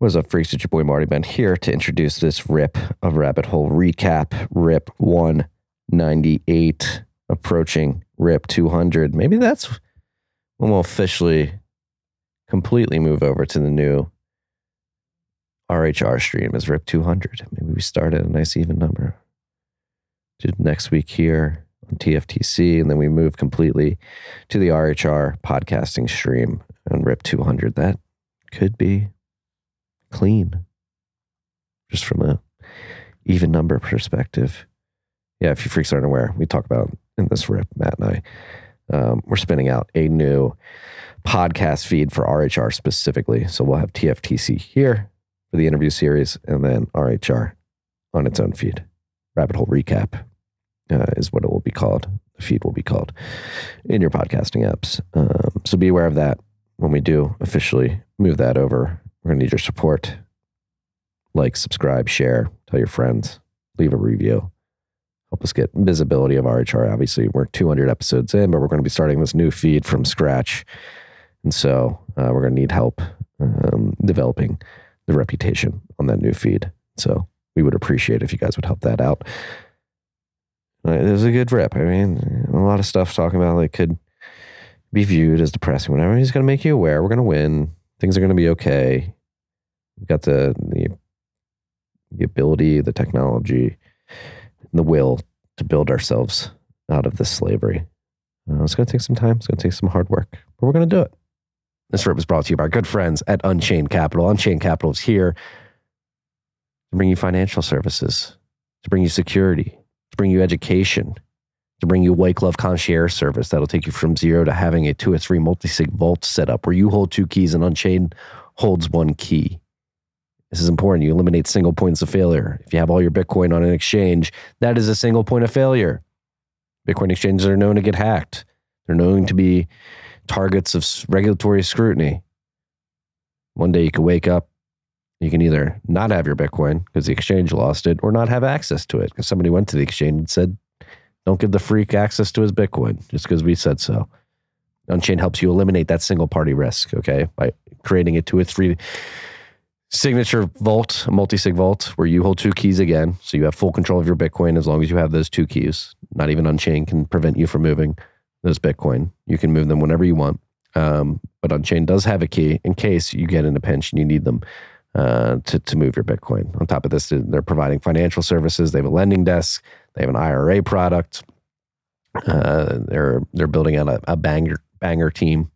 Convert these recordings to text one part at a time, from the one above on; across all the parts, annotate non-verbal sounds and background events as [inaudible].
What's up, freaks? It's your boy Marty Bent here to introduce this rip of Rabbit Hole recap. Rip 198, approaching Rip 200. Maybe that's when we'll officially completely move over to the new RHR stream as Rip 200. Maybe we start at a nice even number. Do next week here on TFTC, and then we move completely to the RHR podcasting stream on Rip 200. That could be clean, just from a even number perspective. Yeah, if you freaks aren't aware, we talk about in this rip, Matt and I, um, we're spinning out a new podcast feed for RHR specifically. So we'll have TFTC here for the interview series, and then RHR on its own feed. Rabbit Hole Recap uh, is what it will be called. The feed will be called in your podcasting apps. Um, so be aware of that when we do officially move that over we're going to need your support. Like, subscribe, share, tell your friends, leave a review. Help us get visibility of RHR. Obviously, we're 200 episodes in, but we're going to be starting this new feed from scratch. And so uh, we're going to need help um, developing the reputation on that new feed. So we would appreciate if you guys would help that out. Uh, it was a good rip. I mean, a lot of stuff talking about like could be viewed as depressing, whatever. He's going to make you aware. We're going to win. Things are going to be okay. We've got the, the, the ability, the technology, the will to build ourselves out of this slavery. Uh, it's going to take some time. It's going to take some hard work, but we're going to do it. This rip is brought to you by our good friends at Unchained Capital. Unchained Capital is here to bring you financial services, to bring you security, to bring you education, to bring you white glove concierge service that'll take you from zero to having a two or three multi sig vault set up where you hold two keys and Unchained holds one key. This is important. You eliminate single points of failure. If you have all your Bitcoin on an exchange, that is a single point of failure. Bitcoin exchanges are known to get hacked. They're known to be targets of regulatory scrutiny. One day you could wake up, you can either not have your Bitcoin because the exchange lost it, or not have access to it because somebody went to the exchange and said, don't give the freak access to his Bitcoin just because we said so. Unchained helps you eliminate that single party risk, okay, by creating a two or three signature vault, multi-sig vault, where you hold two keys again. So you have full control of your Bitcoin as long as you have those two keys. Not even Unchained can prevent you from moving those Bitcoin. You can move them whenever you want. Um, but Unchained does have a key in case you get in a pinch and you need them uh, to, to move your Bitcoin. On top of this, they're providing financial services. They have a lending desk. They have an IRA product. Uh, they're they're building out a, a banger banger team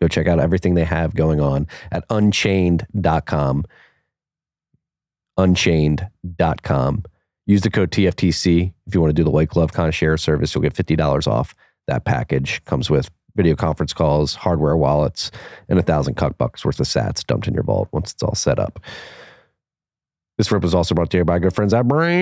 Go check out everything they have going on at unchained.com. Unchained.com. Use the code TFTC if you want to do the white glove concierge service. You'll get $50 off that package. Comes with video conference calls, hardware wallets, and a thousand cuck bucks worth of sats dumped in your vault once it's all set up. This rip was also brought to you by good friends at Braiins.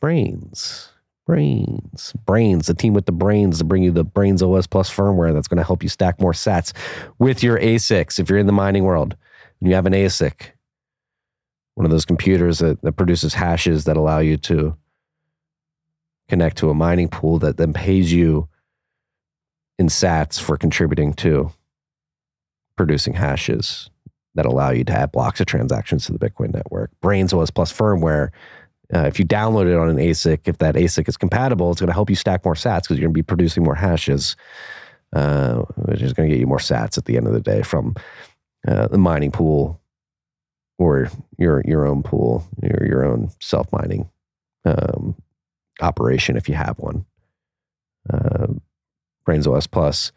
Brains. Braiins. Brains, the team with the brains to bring you the Braiins OS Plus firmware that's going to help you stack more sats with your ASICs. If you're in the mining world and you have an ASIC, one of those computers that, that produces hashes that allow you to connect to a mining pool that then pays you in sats for contributing to producing hashes that allow you to add blocks of transactions to the Bitcoin network. Braiins OS Plus firmware uh, if you download it on an ASIC, if that ASIC is compatible, it's going to help you stack more sats because you're going to be producing more hashes, uh, which is going to get you more sats at the end of the day from uh, the mining pool or your your own pool, your your own self mining um, operation if you have one. Uh, Braiins OS Plus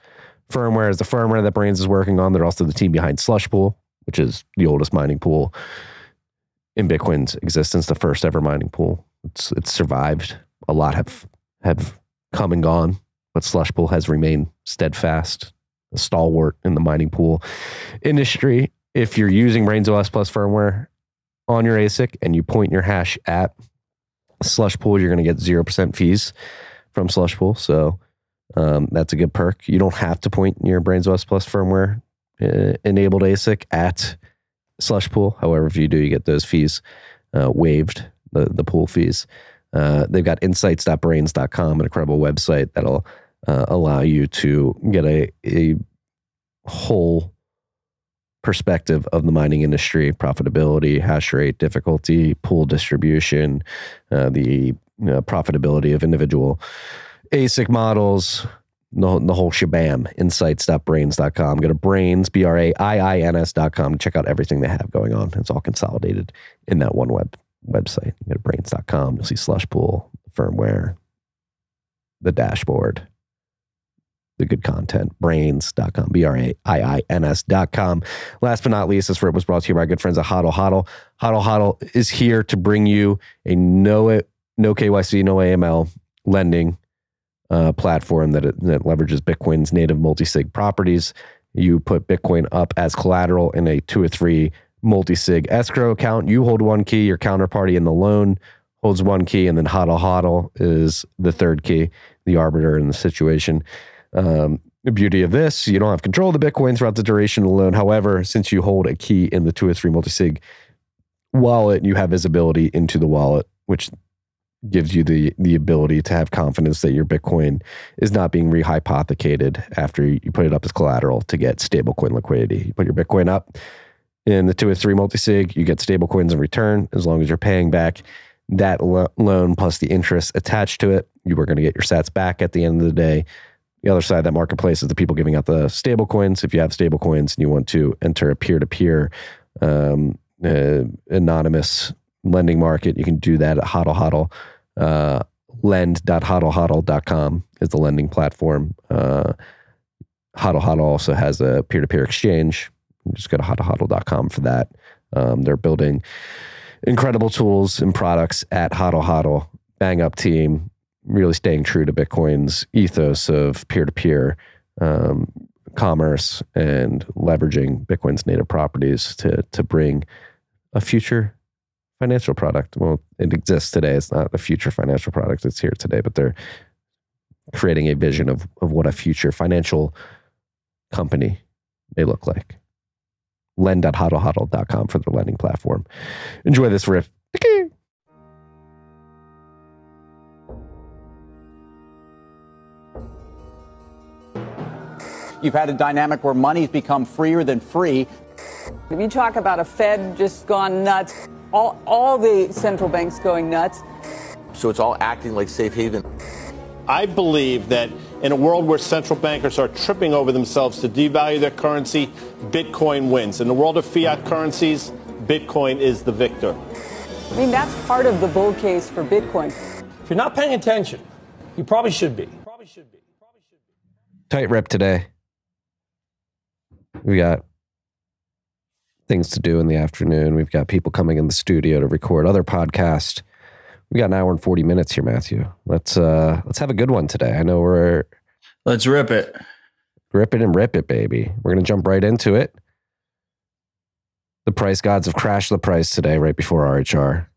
firmware is the firmware that Braiins is working on. They're also the team behind Slush Pool, which is the oldest mining pool in Bitcoin's existence, the first ever mining pool. It's it's survived. A lot have have come and gone, but Slush Pool has remained steadfast, a stalwart in the mining pool industry. If you're using Braiins OS Plus firmware on your ASIC and you point your hash at Slush Pool, you're going to get zero percent fees from Slush Pool. So um, that's a good perk. You don't have to point your Braiins OS Plus firmware uh, enabled ASIC at slush pool. However, if you do, you get those fees uh, waived, the, the pool fees. Uh, they've got insights.braiins.com, an incredible website that'll uh, allow you to get a, a whole perspective of the mining industry profitability, hash rate, difficulty, pool distribution, uh, the you profitability of individual ASIC models, the, whole shabam. insights.braiins.com. Go to braiins, B R A I I N S.com. Check out everything they have going on. It's all consolidated in that one web website. You go to braiins.com. You'll see slush pool, firmware, the dashboard the good content, braiins.com, B R A I I N S.com. Last but not least, this was brought to you by our good friends at Hodl Hodl. Hodl Hodl is here to bring you a no, no KYC, no AML lending uh, platform that, that leverages Bitcoin's native multi sig properties. You put Bitcoin up as collateral in a two or three multi sig escrow account. You hold one key, your counterparty in the loan holds one key, and then Hodl Hodl is the third key, the arbiter in the situation. Um, the beauty of this, you don't have control of the Bitcoin throughout the duration of the loan. However, since you hold a key in the two or three multi-sig wallet, you have visibility into the wallet, which gives you the the ability to have confidence that your Bitcoin is not being rehypothecated after you put it up as collateral to get stablecoin liquidity. You put your Bitcoin up in the two or three multi-sig, you get stablecoins in return as long as you're paying back that lo- loan plus the interest attached to it. You are going to get your sats back at the end of the day the other side of that marketplace is the people giving out the stable coins. If you have stable coins and you want to enter a peer to peer anonymous lending market, you can do that at Hodl Hodl. Uh, lend.hodlhodl.com is the lending platform. Uh, Hodl Hodl also has a peer to peer exchange. Just go to hodlhodl.com for that. Um, they're building incredible tools and products at Hodl Hodl. Bang up team really staying true to Bitcoin's ethos of peer to peer commerce and leveraging Bitcoin's native properties to to bring a future financial product. Well, it exists today. It's not a future financial product. It's here today, but they're creating a vision of of what a future financial company may look like. Lend.hodlhodl.com for their lending platform. Enjoy this riff. You've had a dynamic where money's become freer than free. If you talk about a Fed just gone nuts, all, all the central banks going nuts. So it's all acting like safe haven. I believe that in a world where central bankers are tripping over themselves to devalue their currency, Bitcoin wins. In the world of fiat currencies, Bitcoin is the victor. I mean, that's part of the bull case for Bitcoin. If you're not paying attention, you probably should be. Probably should be. Probably should be. Tight rip today. We got things to do in the afternoon. We've got people coming in the studio to record other podcasts. We've got an hour and 40 minutes here, Matthew. Let's uh let's have a good one today. I know we're Let's rip it. rip it and rip it, baby. We're gonna jump right into it. The price gods have crashed the price today, right before RHR.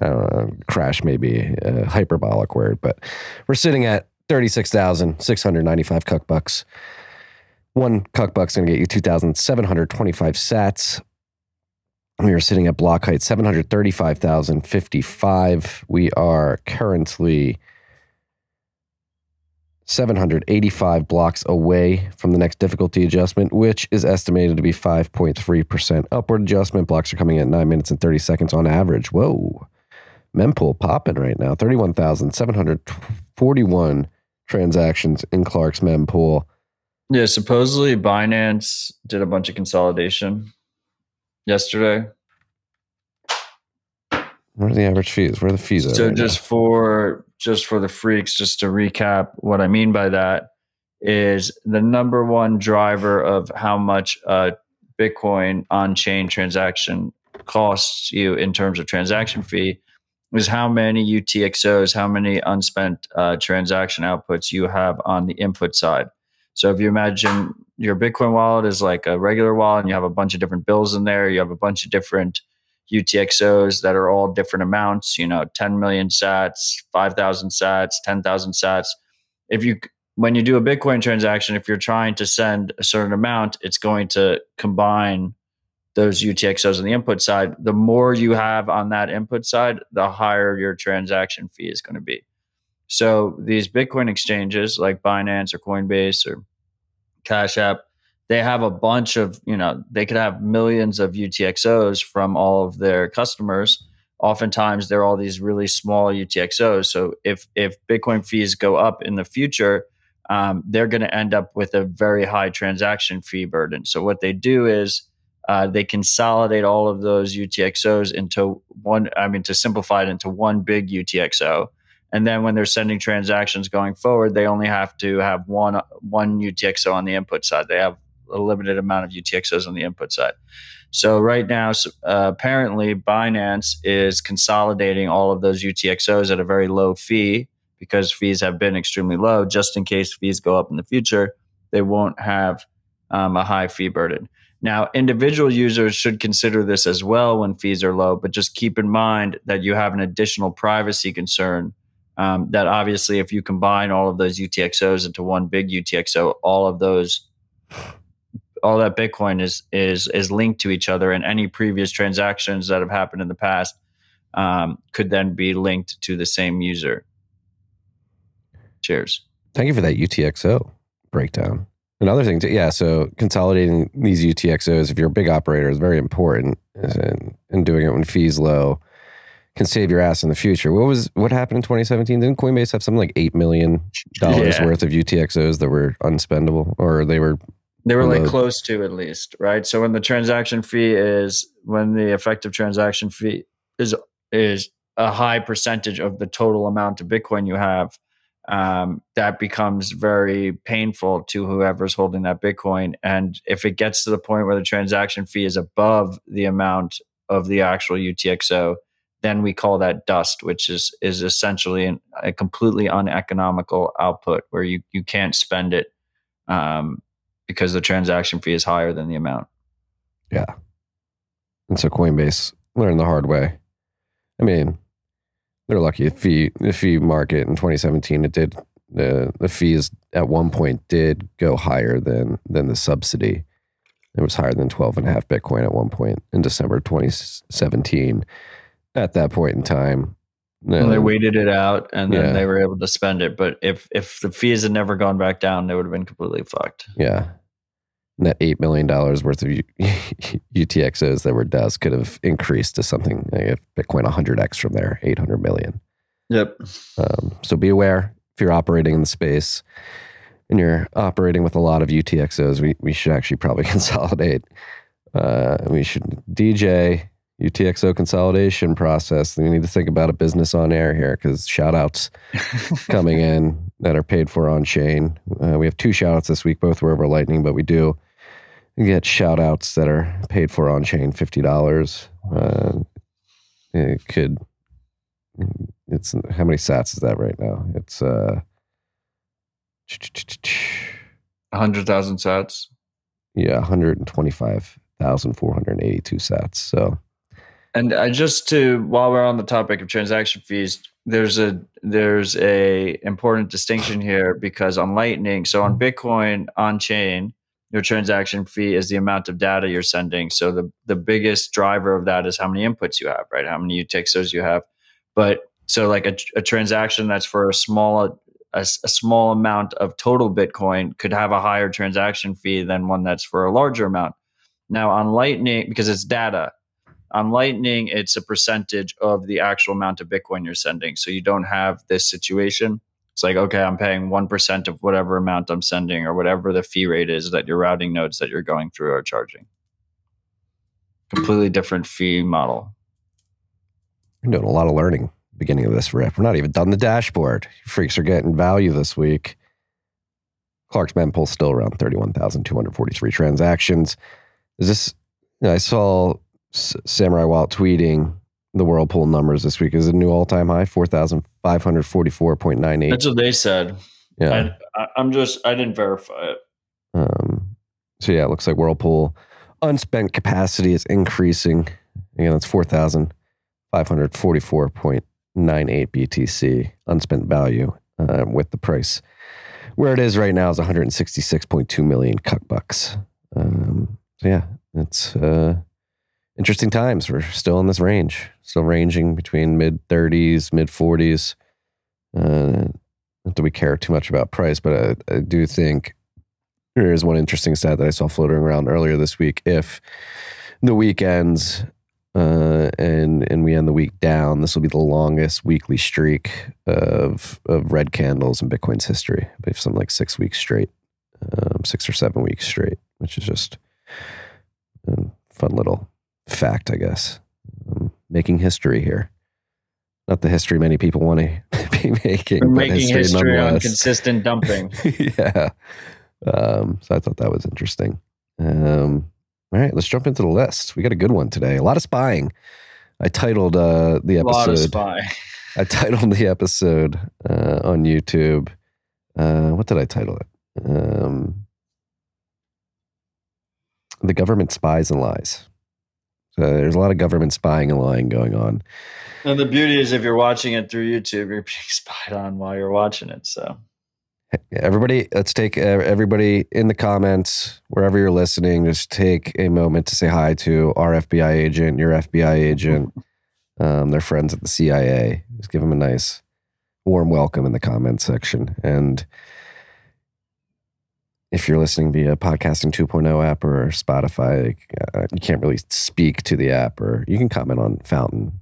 Uh, crash may be a hyperbolic word, but we're sitting at 36,695 cuck bucks. One cuck buck's going to get you 2,725 sats. We are sitting at block height 735,055. We are currently 785 blocks away from the next difficulty adjustment, which is estimated to be 5.3% upward adjustment. Blocks are coming at 9 minutes and 30 seconds on average. Whoa. Mempool popping right now. 31,741 transactions in Clark's mempool. Yeah, supposedly Binance did a bunch of consolidation yesterday. What are the average fees? Where are the fees at? So right just for just for the freaks, just to recap, what I mean by that is the number one driver of how much a Bitcoin on-chain transaction costs you in terms of transaction fee is how many UTXOs, how many unspent uh, transaction outputs you have on the input side. So if you imagine your Bitcoin wallet is like a regular wallet and you have a bunch of different bills in there, you have a bunch of different UTXOs that are all different amounts, you know, 10 million sats, 5,000 sats, 10,000 sats. If you, when you do a Bitcoin transaction, if you're trying to send a certain amount, it's going to combine those UTXOs on the input side. The more you have on that input side, the higher your transaction fee is going to be. So these Bitcoin exchanges like Binance or Coinbase or Cash App, they have a bunch of, you know, they could have millions of UTXOs from all of their customers. Oftentimes, they're all these really small UTXOs. So if if Bitcoin fees go up in the future, um, they're going to end up with a very high transaction fee burden. So what they do is uh, they consolidate all of those UTXOs into one. I mean, to simplify it into one big UTXO. And then when they're sending transactions going forward, they only have to have one one UTXO on the input side. They have a limited amount of UTXOs on the input side. So right now, uh, apparently, Binance is consolidating all of those UTXOs at a very low fee because fees have been extremely low. Just in case fees go up in the future, they won't have um, a high fee burden. Now, individual users should consider this as well when fees are low, but just keep in mind that you have an additional privacy concern. Um, that obviously, if you combine all of those UTXOs into one big UTXO, all of those all that Bitcoin is is is linked to each other, and any previous transactions that have happened in the past um, could then be linked to the same user. Cheers. Thank you for that UTXO breakdown. Another thing, to, yeah. So consolidating these UTXOs, if you're a big operator, is very important, and, and doing it when fees low can save your ass in the future. What was what happened in 2017? Didn't Coinbase have something like eight million dollars Yeah. worth of UTXOs that were unspendable, or they were They were like close to at least, right? So when the transaction fee is when the effective transaction fee is is a high percentage of the total amount of Bitcoin you have, um, that becomes very painful to whoever's holding that Bitcoin. And if it gets to the point where the transaction fee is above the amount of the actual UTXO, then we call that dust, which is is essentially an, a completely uneconomical output where you you can't spend it. Um, because the transaction fee is higher than the amount. Yeah. And so Coinbase learned the hard way. I mean, they're lucky. The fee, the fee market in 2017, it did the the fees at one point did go higher than than the subsidy. It was higher than 12 and a half Bitcoin at one point in December 2017. At that point in time, And they waited it out and then yeah. they were able to spend it. But if if the fees had never gone back down, they would have been completely fucked. Yeah. And that $8 million worth of U- [laughs] UTXOs that were DES could have increased to something like if Bitcoin 100x from there, 800 million. Yep. Um, so be aware if you're operating in the space and you're operating with a lot of UTXOs, we, we should actually probably [laughs] consolidate. Uh, we should DJ UTXO consolidation process. We need to think about a business on air here because shout outs [laughs] coming in that are paid for on chain. Uh, we have two shout outs this week, both were over Lightning, but we do get shout outs that are paid for on chain $50. Uh, it could, it's how many sats is that right now? It's, uh, 100,000 sats. yeah, 125,482 sats. So, And I just to while we're on the topic of transaction fees, there's a there's a important distinction here because on Lightning, so on Bitcoin on chain, your transaction fee is the amount of data you're sending. So the the biggest driver of that is how many inputs you have, right? How many UTXOs you have. But so like a, a transaction that's for a small a small amount of total Bitcoin could have a higher transaction fee than one that's for a larger amount. Now on Lightning, because it's data, on Lightning, it's a percentage of the actual amount of Bitcoin you're sending. So you don't have this situation. It's like, okay, I'm paying 1% of whatever amount I'm sending or whatever the fee rate is that your routing nodes that you're going through are charging. Completely different fee model. we're doing a lot of learning beginning of this rip. We're not even done the dashboard. Freaks are getting value this week. Clark's mempool still around 31,243 transactions. Is this, you know, I saw S- Samourai Wallet tweeting the Whirlpool numbers this week. Is a new all time high? 4,544.98. That's what they said. Yeah. I, I'm just, I didn't verify it. Um, so yeah, it looks like Whirlpool unspent capacity is increasing. Again, it's 4,544.98 BTC unspent value uh, with the price. Where it is right now is 166.2 million cuck bucks. Um, so yeah, it's uh, interesting times. We're still in this range, still ranging between mid 30s, mid 40s. Uh, not that we care too much about price, but I, I do think There is one interesting stat that I saw floating around earlier this week. If the weekends uh, and and we end the week down, this will be the longest weekly streak of of red candles in Bitcoin's history. I believe something like six weeks straight, um, six or seven weeks straight, which is just a fun little fact, I guess. Um, making history here. Not the history many people want to [laughs] be making. We're making history, on consistent [laughs] dumping. yeah. Um, so I thought that was interesting. Um, all right, let's jump into the list. We got a good one today. A lot of spying. I titled uh, the A lot of episode. [laughs] I titled the episode uh, on YouTube. Uh, what did I title it? Um, the government spies and lies. So there's a lot of government spying and lying going on. And the beauty is, if you're watching it through YouTube, you're being [laughs] spied on while you're watching it. So Everybody, let's take uh, everybody in the comments, wherever you're listening, just take a moment to say hi to our FBI agent, your FBI agent, [laughs] um, their friends at the CIA. Just give them a nice, warm welcome in the comments section. And if you're listening via Podcasting 2.0 app or Spotify, uh, you can't really speak to the app, or you can comment on Fountain.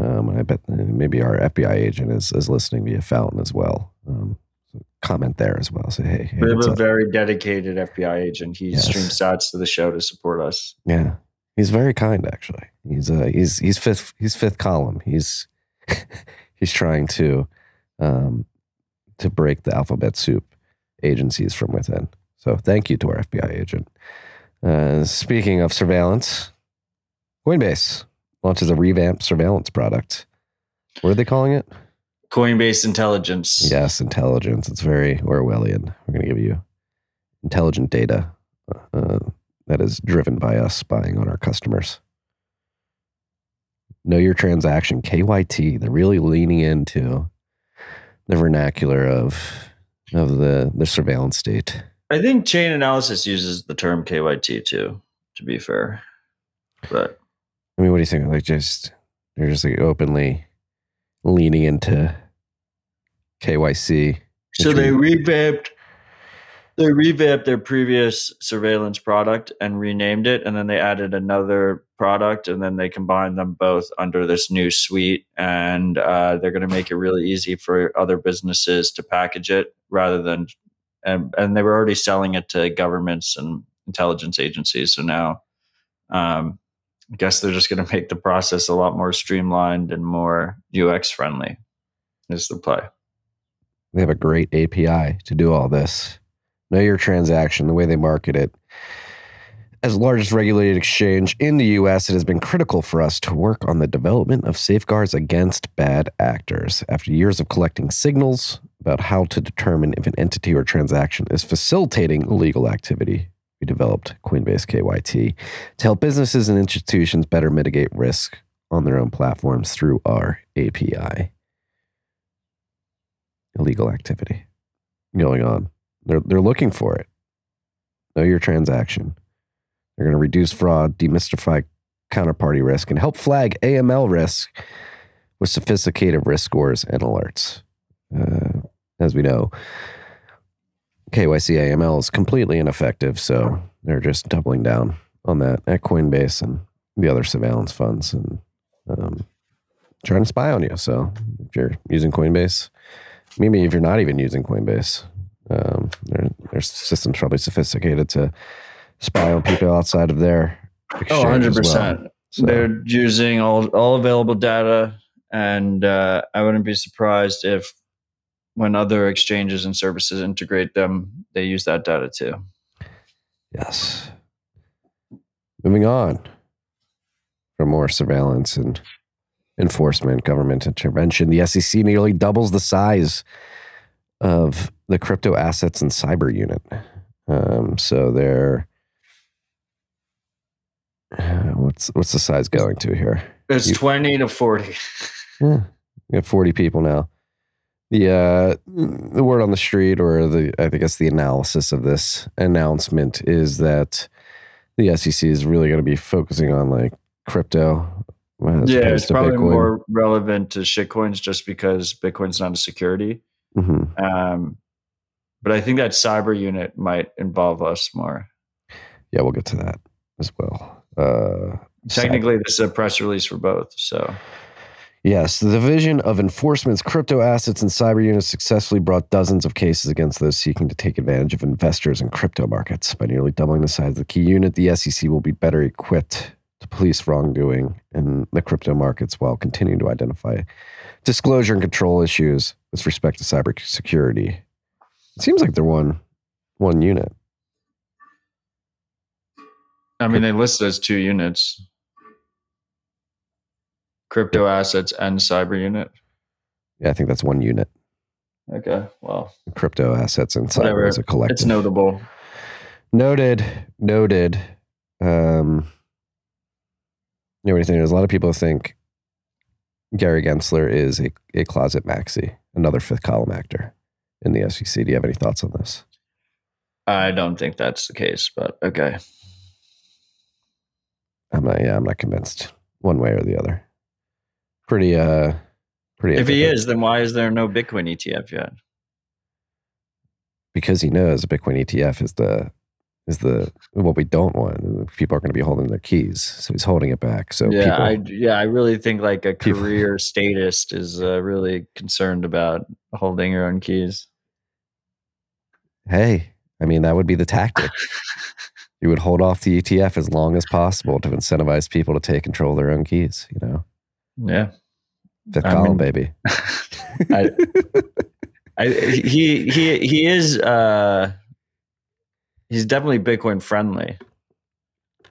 Um, I bet uh, maybe our FBI agent is, is listening via Fountain as well. Um, so comment there as well. Say, hey, hey we have a up? very dedicated FBI agent. He Yes. streams stats to the show to support us. Yeah, he's very kind. Actually, he's uh, he's he's fifth he's fifth column. He's [laughs] he's trying to um, to break the alphabet soup agencies from within. So thank you to our FBI agent. Uh, speaking of surveillance, Coinbase launches a revamped surveillance product. What are they calling it? Coinbase intelligence. Yes, intelligence. It's very Orwellian. We're going to give you intelligent data uh, that is driven by us spying on our customers. Know your transaction, KYT. They're really leaning into the vernacular of of the the surveillance state. I think Chainalysis uses the term KYT too, to be fair. But I mean, what do you think? Like, just they're just like openly leaning into KYC. so they revamped they revamped their previous surveillance product and renamed it and then they added another product and then they combined them both under this new suite and uh, they're going to make it really easy for other businesses to package it rather than and, and they were already selling it to governments and intelligence agencies so now um, i guess they're just going to make the process a lot more streamlined and more ux friendly is the play They have a great API to do all this. Know your transaction, the way they market it. As largest regulated exchange in the US, it has been critical for us to work on the development of safeguards against bad actors. After years of collecting signals about how to determine if an entity or transaction is facilitating illegal activity, we developed Coinbase KYT to help businesses and institutions better mitigate risk on their own platforms through our API illegal activity going on. They're they're looking for it. Know your transaction. They're going to reduce fraud, demystify counterparty risk, and help flag AML risk with sophisticated risk scores and alerts. Uh, as we know, KYC AML is completely ineffective, so they're just doubling down on that at Coinbase and the other surveillance funds and um, trying to spy on you. So if you're using Coinbase, maybe if you're not even using Coinbase, um, their their system's probably sophisticated to spy on people outside of their exchange. Oh, 100 as well. percent. So, They're using all all available data, and uh, I wouldn't be surprised if when other exchanges and services integrate them, they use that data too. yes. Moving on for more surveillance and enforcement, government intervention. The SEC nearly doubles the size of the crypto assets and cyber unit. Um, so they're uh, what's what's the size going to here? It's You- twenty to forty. Yeah, we have 40 people now. The uh, the word on the street, or the I guess the analysis of this announcement is that the SEC is really going to be focusing on like crypto. Yeah, it's probably Bitcoin. more relevant to shitcoins just because Bitcoin's not a security. Mhm. Um, but I think that cyber unit might involve us more. Yeah, we'll get to that as well. Uh, Technically, this is a press release for both. So, Yes, the Division of Enforcement's crypto assets and cyber units successfully brought dozens of cases against those seeking to take advantage of investors in crypto markets. By nearly doubling the size of the key unit, the SEC will be better equipped to police wrongdoing in the crypto markets while continuing to identify disclosure and control issues with respect to cybersecurity. It seems like they're one one unit. I mean, they listed as two units crypto assets and cyber unit. Yeah, I think that's one unit. Okay, well, Crypto assets and cyber whatever. as a collective. It's notable. Noted. Noted. Um, you know what I think? There's a lot of people think Gary Gensler is a, a closet maxi, another fifth column actor in the SEC. Do you have any thoughts on this? I don't think that's the case, but okay. I'm not. Yeah, I'm not convinced one way or the other. Pretty. Uh, pretty. If he is, then why is there no Bitcoin ETF yet? because he knows a Bitcoin ETF is the is the what we don't want. People are going to be holding their keys, so he's holding it back. So yeah, people, I yeah, I really think like a People- [laughs] career statist is uh, really concerned about holding your own keys. hey, I mean that would be the tactic. [laughs] you would hold off the ETF as long as possible to incentivize people to take control of their own keys. You know, Yeah, fifth I column, mean- baby. [laughs] I, I, he he he is uh, he's definitely Bitcoin friendly.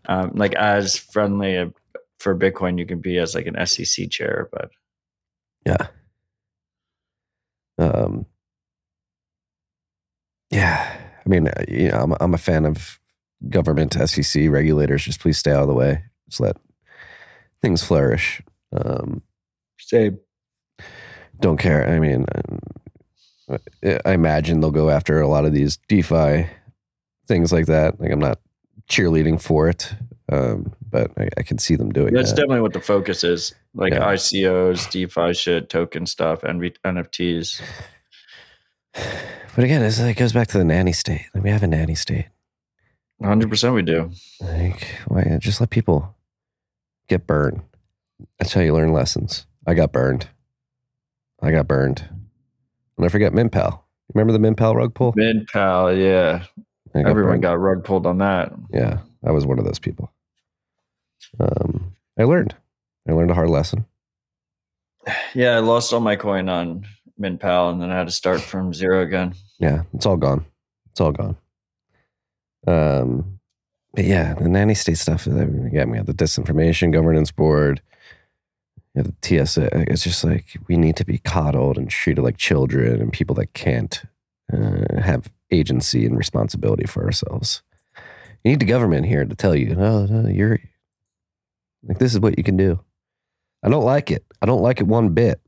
Um, like as friendly for Bitcoin you can be as like an SEC chair, but Yeah. Um. Yeah, I mean, uh, you know, I'm I'm a fan of government, SEC regulators. Just please stay out of the way. Just let things flourish. Um, say don't care. I mean, I imagine they'll go after a lot of these DeFi things like that. Like I'm not cheerleading for it, um, but I, I can see them doing that's that. definitely what the focus is. Like Yeah. ICOs, DeFi shit, token stuff, and NFTs. But again, it's, it goes back to the nanny state. Like we have a nanny state. Hundred percent, we do. Like, why just let people get burned? That's how you learn lessons. I got burned. I got burned. And I forget MintPal. Remember the MintPal rug pull? MidPal, yeah. Got Everyone burned. got rug pulled on that. Yeah, I was one of those people. Um, I learned. I learned a hard lesson. Yeah, I lost all my coin on MintPal, and then I had to start from zero again. Yeah, it's all gone. It's all gone. Um, but yeah, the nanny state stuff. Again, we have the disinformation governance board. You have the TSA. It's just like we need to be coddled and treated like children and people that can't uh, have agency and responsibility for ourselves. You need the government here to tell you, no, no, you're like this is what you can do. I don't like it. I don't like it one bit.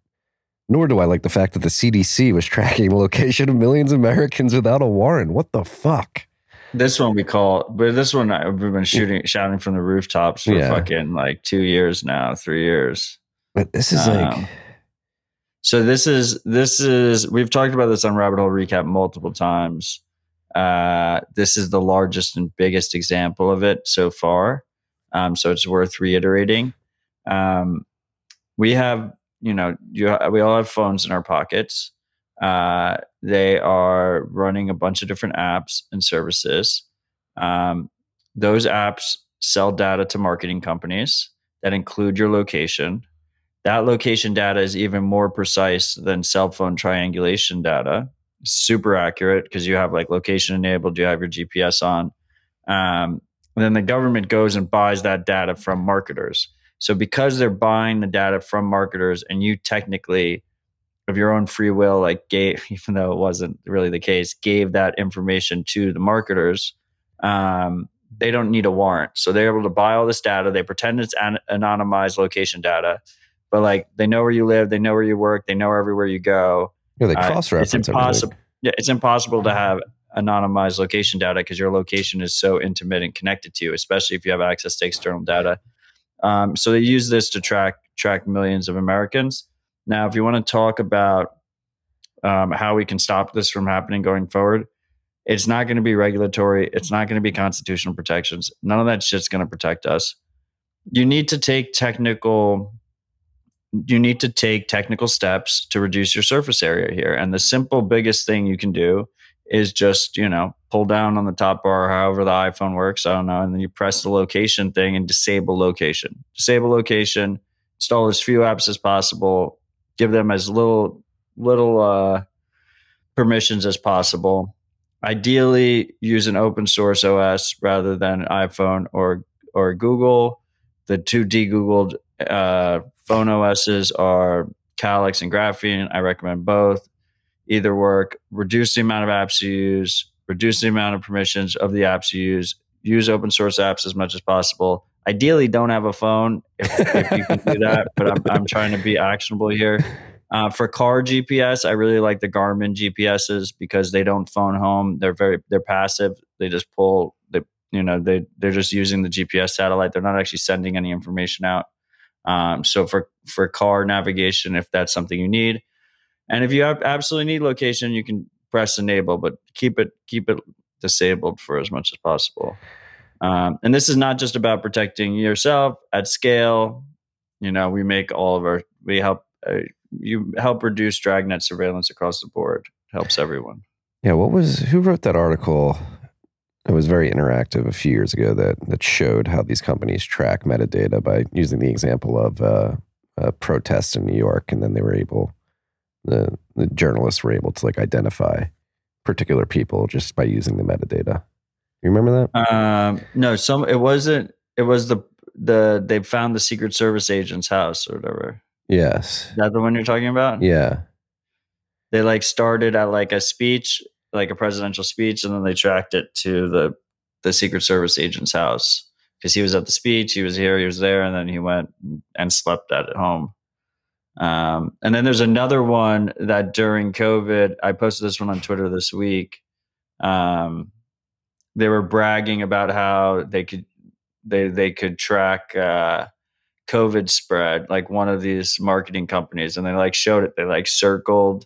Nor do I like the fact that the CDC was tracking the [laughs] location of millions of Americans without a warrant. What the fuck? This one we call, but this one I- we've been shooting, shouting from the rooftops for Yeah. fucking like two years now, three years. But this is Um, like, So this is this is we've talked about this on Rabbit Hole Recap multiple times. Uh, this is the largest and biggest example of it so far. Um, so it's worth reiterating. Um, we have, you know, you, we all have phones in our pockets. Uh, they are running a bunch of different apps and services. Um, those apps sell data to marketing companies that include your location. That location data is even more precise than cell phone triangulation data. Super accurate because you have like location enabled, you have your GPS on. Um, and then the government goes and buys that data from marketers. So because they're buying the data from marketers, and you technically, of your own free will, like gave, [laughs] even though it wasn't really the case, gave that information to the marketers, um, they don't need a warrant. So they're able to buy all this data. They pretend it's an- anonymized location data, but like they know where you live, they know where you work, they know everywhere you go. yeah, they uh, cross reference it's impossible. Yeah, it's impossible to have anonymized location data because your location is so intimate and connected to you, especially if you have access to external data. Um, so they use this to track track millions of Americans. Now, if you want to talk about um, how we can stop this from happening going forward. It's not going to be regulatory. It's not going to be constitutional protections. None of that shit's going to protect us. You need to take technical you need to take technical steps to reduce your surface area here. And the simple biggest thing you can do is just, you know, pull down on the top bar, however the iPhone works. I don't know. And then you press the location thing and disable location. Disable location, install as few apps as possible, give them as little little uh, permissions as possible. Ideally, use an open source OS rather than iPhone or or Google. The two de-googled uh, phone OSs are Calyx and Graphene. I recommend both. Either work. Reduce the amount of apps you use. Reduce the amount of permissions of the apps you use. Use open source apps as much as possible. Ideally, don't have a phone if, if you can do that. But I'm, I'm trying to be actionable here. Uh, for car GPS, I really like the Garmin GPSs because they don't phone home. They're very they're passive. They just pull. They you know they they're just using the GPS satellite. They're not actually sending any information out. Um, so for for car navigation, if that's something you need, and if you absolutely need location, you can press enable, but keep it keep it disabled for as much as possible. Um, and this is not just about protecting yourself at scale. You know, we make all of our we help uh, you help reduce dragnet surveillance across the board. It helps everyone. Yeah, what was who wrote that article? It was very interactive a few years ago that that showed how these companies track metadata by using the example of uh, a protest in New York, and then they were able the the journalists were able to like identify particular people just by using the metadata. You remember that? Um, no, some it wasn't. It was the the they found the Secret Service agent's house or whatever. Yes. Is that the one you're talking about? Yeah. They like started at like a speech, like a presidential speech, and then they tracked it to the the Secret Service agent's house because he was at the speech, he was here, he was there, and then he went and slept at home. Um, and then there's another one that during COVID, I posted this one on Twitter this week. Um, they were bragging about how they could they they could track uh, COVID spread, like one of these marketing companies, and they like showed it. They like circled,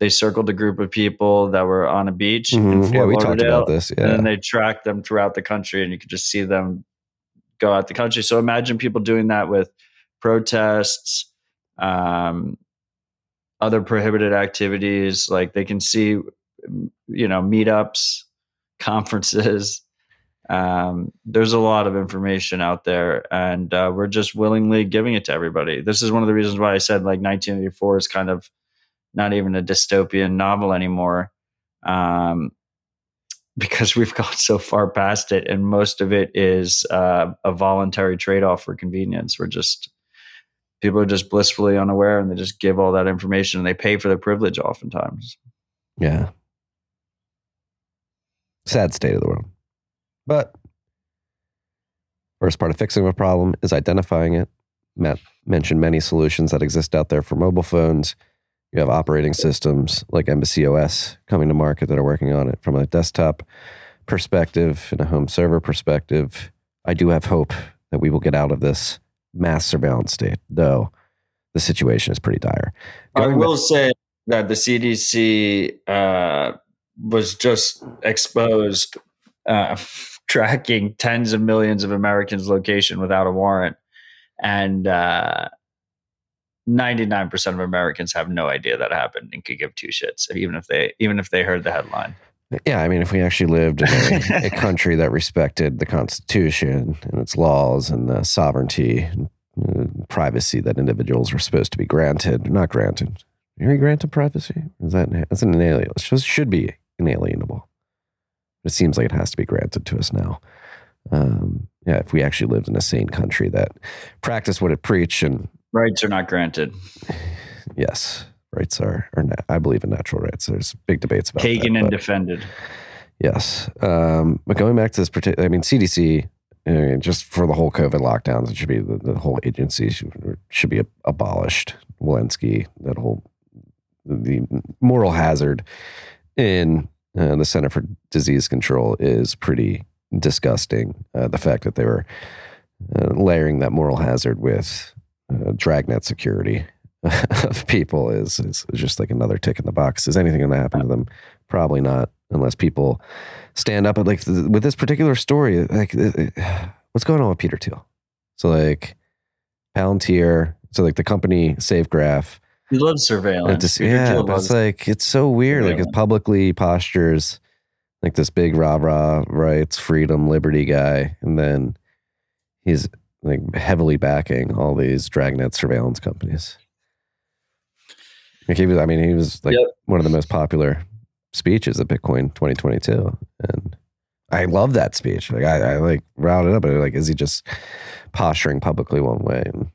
they circled a group of people that were on a beach in Mhm. Fort Yeah, we talked Lauderdale, about this. and Yeah. then they tracked them throughout the country, and you could just see them go out the country. So imagine people doing that with protests, um, other prohibited activities. Like they can see, you know, meetups, [laughs] conferences. Um, there's a lot of information out there, and uh, we're just willingly giving it to everybody. This is one of the reasons why I said like 1984 is kind of not even a dystopian novel anymore, um, because we've [laughs] gone so far past it, and most of it is uh, a voluntary trade-off for convenience. We're just people are just blissfully unaware, and they just give all that information, and they pay for their privilege oftentimes. Yeah. Sad state of the world. But first part of fixing a problem is identifying it. Matt mentioned many solutions that exist out there for mobile phones. You have operating systems like Embassy OS coming to market that are working on it from a desktop perspective and a home server perspective. I do have hope that we will get out of this mass surveillance state, though the situation is pretty dire. I Going will say that the CDC uh, was just exposed uh, [laughs] tracking tens of millions of Americans' location without a warrant, and uh, ninety-nine percent of Americans have no idea that happened and could give two shits, even if they even if they heard the headline. Yeah, I mean, if we actually lived in a, a [laughs] country that respected the Constitution and its laws and the sovereignty and uh, privacy that individuals were supposed to be granted, not granted. Are you granted privacy? Is that that's an inalienable? It should- should be inalienable. It seems like it has to be granted to us now. Um, yeah, if we actually lived in a sane country that practiced what it preached, and Rights are not granted. yes, rights are, are na- I believe in natural rights. There's big debates about Taken that, and defended. Yes. Um, but going back to this particular, I mean, CDC, uh, just for the whole COVID lockdowns, it should be the, the whole agency should, should be abolished. Walensky, that whole, the moral hazard in uh, the Center for Disease Control is pretty disgusting. Uh, the fact that they were uh, layering that moral hazard with uh, dragnet security [laughs] of people is, is just like another tick in the box. Is anything going to happen to them? Probably not, unless people stand up. But like th- with this particular story, like uh, uh, what's going on with Peter Thiel? So like Palantir, so like the company SafeGraph. He loves surveillance. Just, yeah, but it's like it's so weird. Like it publicly postures like this big rah rah rights, freedom, liberty guy, and then he's like heavily backing all these dragnet surveillance companies. Like he was, I mean, he was like Yep. one of the most popular speeches at Bitcoin 2022, and I love that speech. Like I, I like routed up, but like, is he just posturing publicly one way and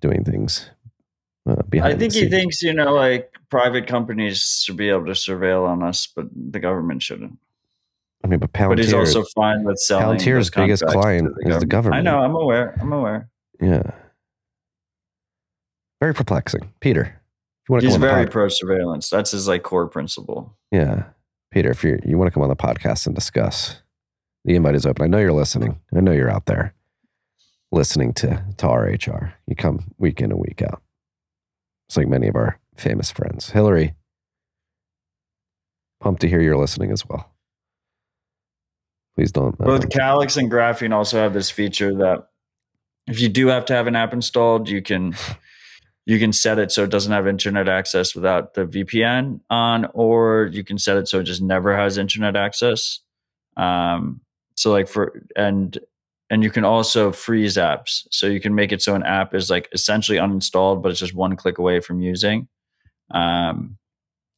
doing things uh, behind? I think he thinks, you know, like private companies should be able to surveil on us, but the government shouldn't. I mean, but Palantir, but he's also fine with selling. Palantir's biggest client to is the government. I know. I'm aware. I'm aware. yeah, very perplexing. Peter, you want to He's the very pro surveillance. That's his like core principle. Yeah. Peter, if you you want to come on the podcast and discuss, the invite is open. I know you're listening. I know you're out there listening to, to RHR. You come week in and week out. It's like many of our famous friends. Hillary, pumped to hear you're listening as well. Please don't. Both Calyx and Graphene also have this feature that if you do have to have an app installed, you can you can set it so it doesn't have internet access without the VPN on, or you can set it so it just never has internet access. Um, so like for and and you can also freeze apps, so you can make it so an app is like essentially uninstalled, but it's just one click away from using. Um,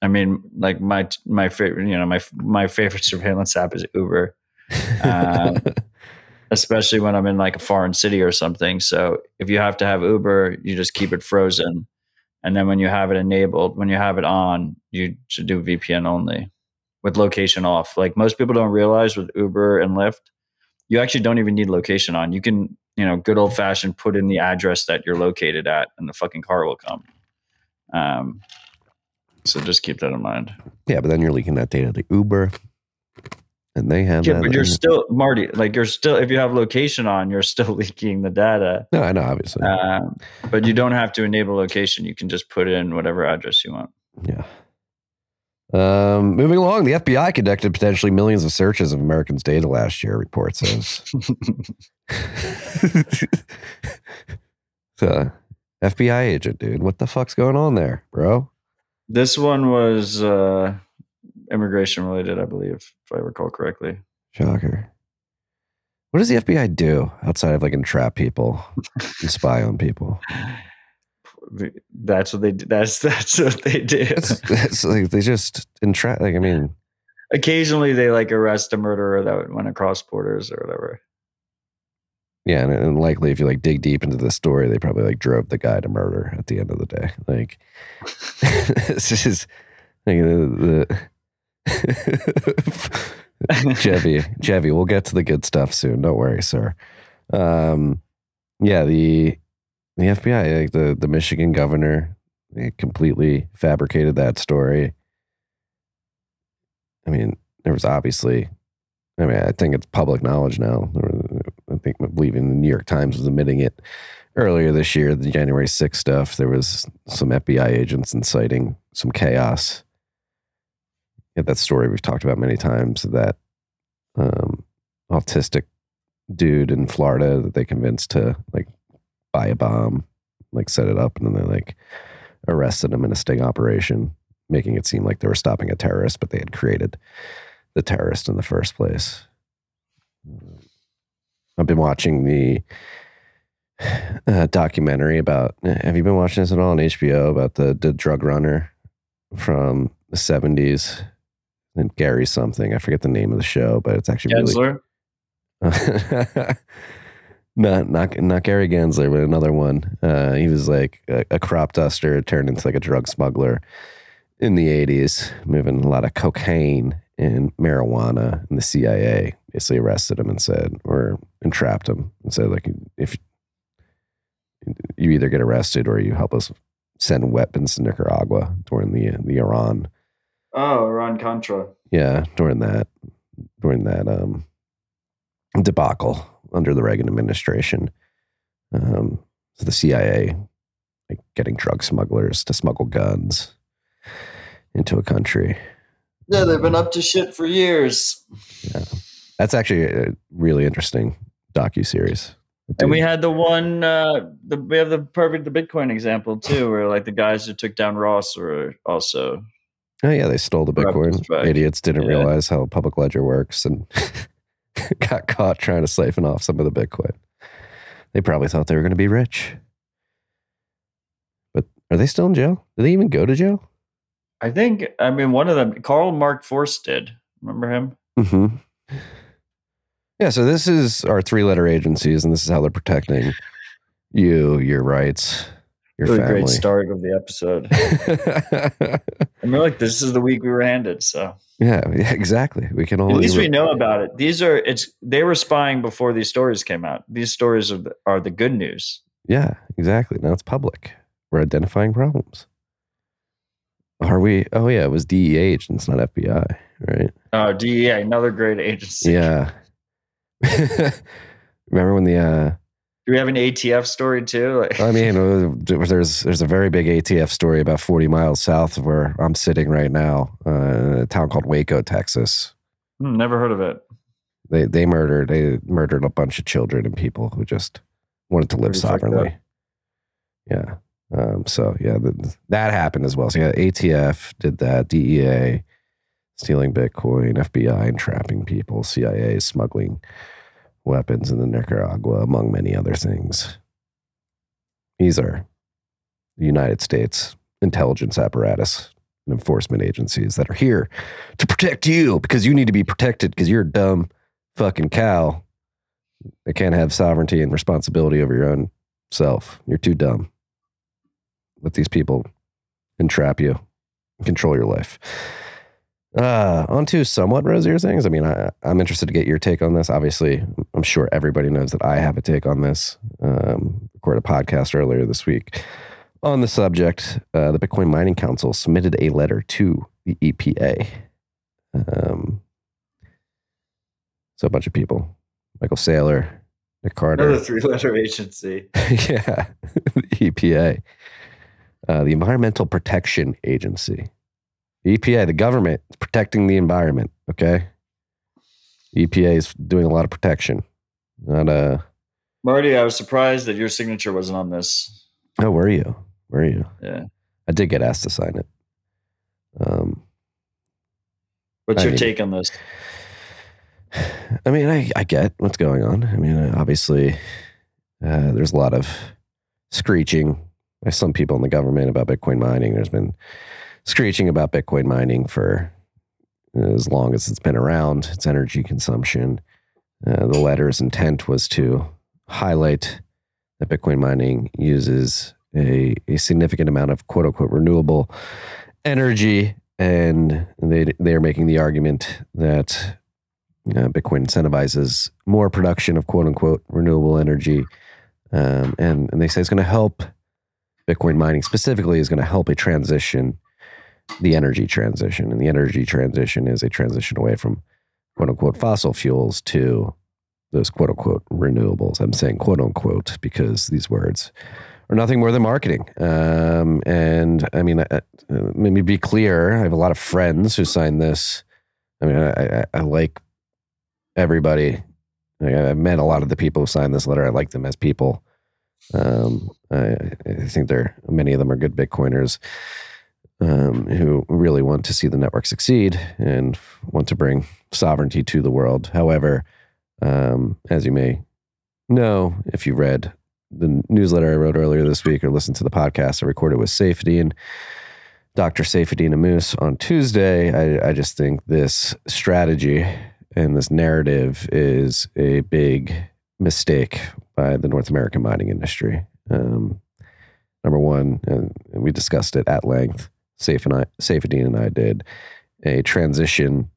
I mean, like my my favorite, you know, my my favorite [laughs] surveillance app is Uber um, [laughs] especially when I'm in like a foreign city or something. So if you have to have Uber, you just keep it frozen. And then when you have it enabled, when you have it on, you should do VPN only with location off. Like most people don't realize with Uber and Lyft, you actually don't even need location on. You can, you know, good old fashioned put in the address that you're located at and the fucking car will come. Um, so just keep that in mind. yeah, but then you're leaking that data to Uber. And they have Yeah, that but you're still Marty. Like you're still, if you have location on, you're still [laughs] leaking the data. No, I know, obviously. Um, but you don't have to enable location. You can just put in whatever address you want. Yeah. Um, moving along, the FBI conducted potentially millions of searches of Americans' data last year, report says. [laughs] [laughs] so, FBI agent, dude, what the fuck's going on there, bro? This one was uh, immigration related, I believe, if I recall correctly. Shocker. What does the FBI do outside of like entrap people [laughs] and spy on people? That's what they. do. That's [laughs] that's what they do. It's, it's like they just entrap. Like, I mean, Occasionally, they like arrest a murderer that went across borders or whatever. Yeah, and, and likely if you like dig deep into the story, they probably like drove the guy to murder at the end of the day. Like [laughs] this is like the, the [laughs] Chevy, Chevy. We'll get to the good stuff soon. Don't worry, sir. Um, yeah, the the FBI, like the the Michigan governor, completely fabricated that story. I mean, there was obviously I mean, I think it's public knowledge now. I think, I believe in the New York Times was admitting it earlier this year, the January 6th stuff. There was some FBI agents inciting some chaos. Yeah, that story we've talked about many times that um, autistic dude in Florida that they convinced to like buy a bomb, like set it up, and then they like arrested him in a sting operation, making it seem like they were stopping a terrorist, but they had created the terrorist in the first place. I've been watching the uh, documentary about. Have you been watching this at all on HBO about the the drug runner from the seventies? And Gary something. I forget the name of the show, but it's actually really Gensler? [laughs] not not not Gary Gensler, but another one. Uh, he was like a, a crop duster turned into like a drug smuggler in the eighties, moving a lot of cocaine and marijuana. And the CIA basically arrested him and said, or entrapped him and said, like, if you either get arrested or you help us send weapons to Nicaragua during the the Iran Oh, Iran Contra. yeah, during that during that um debacle under the Reagan administration. Um so the CIA like getting drug smugglers to smuggle guns into a country. Yeah, they've been up to shit for years. Yeah. That's actually a really interesting docu series. And we had the one, uh, the, we have the perfect the Bitcoin example too, where like the guys who took down Ross were also. Oh yeah, they stole the Bitcoin. Idiots didn't Yeah. realize how public ledger works and [laughs] got caught trying to siphon off some of the Bitcoin. They probably thought they were going to be rich. But are they still in jail? Did they even go to jail? I think, I mean, one of them, Carl Mark Force did. Remember him? Mm-hmm. Yeah, so this is our three letter agencies, and this is how they're protecting you, your rights, your Really family. great start of the episode. [laughs] I mean, like this is the week we were handed, so yeah, yeah, exactly. We can only at least we know about it. These are it's they were spying before these stories came out. These stories are the, are the good news. Yeah, exactly. Now it's public. We're identifying problems. Are we? Oh yeah, it was DEA agents, not FBI, right? Oh, DEA, another great agency. Yeah. [laughs] Remember when the? uh Do we have an ATF story too? Like, I mean, [laughs] uh, there's there's a very big ATF story about 40 miles south of where I'm sitting right now, uh, in a town called Waco, Texas. hmm, never heard of it. They they murdered they murdered a bunch of children and people who just wanted to live Pretty sovereignly. Yeah. Um, so yeah, th that happened as well. So yeah, ATF did that. DEA stealing Bitcoin, FBI entrapping people, CIA smuggling weapons into Nicaragua, among many other things. These are the United States intelligence apparatus and enforcement agencies that are here to protect you because you need to be protected because you're a dumb fucking cow that can't have sovereignty and responsibility over your own self. You're too dumb. Let these people entrap you and control your life. Uh, on to somewhat rosier things. I mean, I, I'm interested to get your take on this. Obviously, I'm sure everybody knows that I have a take on this. Um, recorded a podcast earlier this week on the subject. Uh, the Bitcoin Mining Council submitted a letter to the EPA. Um, so a bunch of people, Michael Saylor, Nick Carter, Another three letter agency. [laughs] yeah, [laughs] the EPA, uh, the Environmental Protection Agency. The EPA, the government, is protecting the environment. Okay, EPA is doing a lot of protection. Not uh Marty, I was surprised that your signature wasn't on this. oh, where are you? Where are you? Yeah. I did get asked to sign it. Um, What's I your mean- take on this? I mean, I, I get what's going on. I mean, uh, obviously, uh, there's a lot of screeching by some people in the government about Bitcoin mining. There's been screeching about Bitcoin mining for as long as it's been around, its energy consumption. Uh, the letter's intent was to highlight that Bitcoin mining uses a, a significant amount of quote unquote renewable energy. And they, they are making the argument that uh, Bitcoin incentivizes more production of quote unquote renewable energy. Um, and, and they say it's going to help Bitcoin mining specifically is going to help a transition, the energy transition. And the energy transition is a transition away from quote unquote fossil fuels to those quote unquote renewables. I'm saying quote unquote because these words are nothing more than marketing. Um, and I mean, uh, uh, let me be clear. I have a lot of friends who signed this. I mean, I, I, I like everybody. I've met a lot of the people who signed this letter. I like them as people. Um, I, I think they're many of them are good Bitcoiners um, who really want to see the network succeed and want to bring sovereignty to the world. However, um, as you may know, if you read the newsletter I wrote earlier this week or listened to the podcast I recorded with Safety and Dr. Saifedean Ammous on Tuesday, I, I just think this strategy and this narrative is a big mistake by the North American mining industry. Um, number one, and we discussed it at length. Safe and I, Saifedean and I did a transition.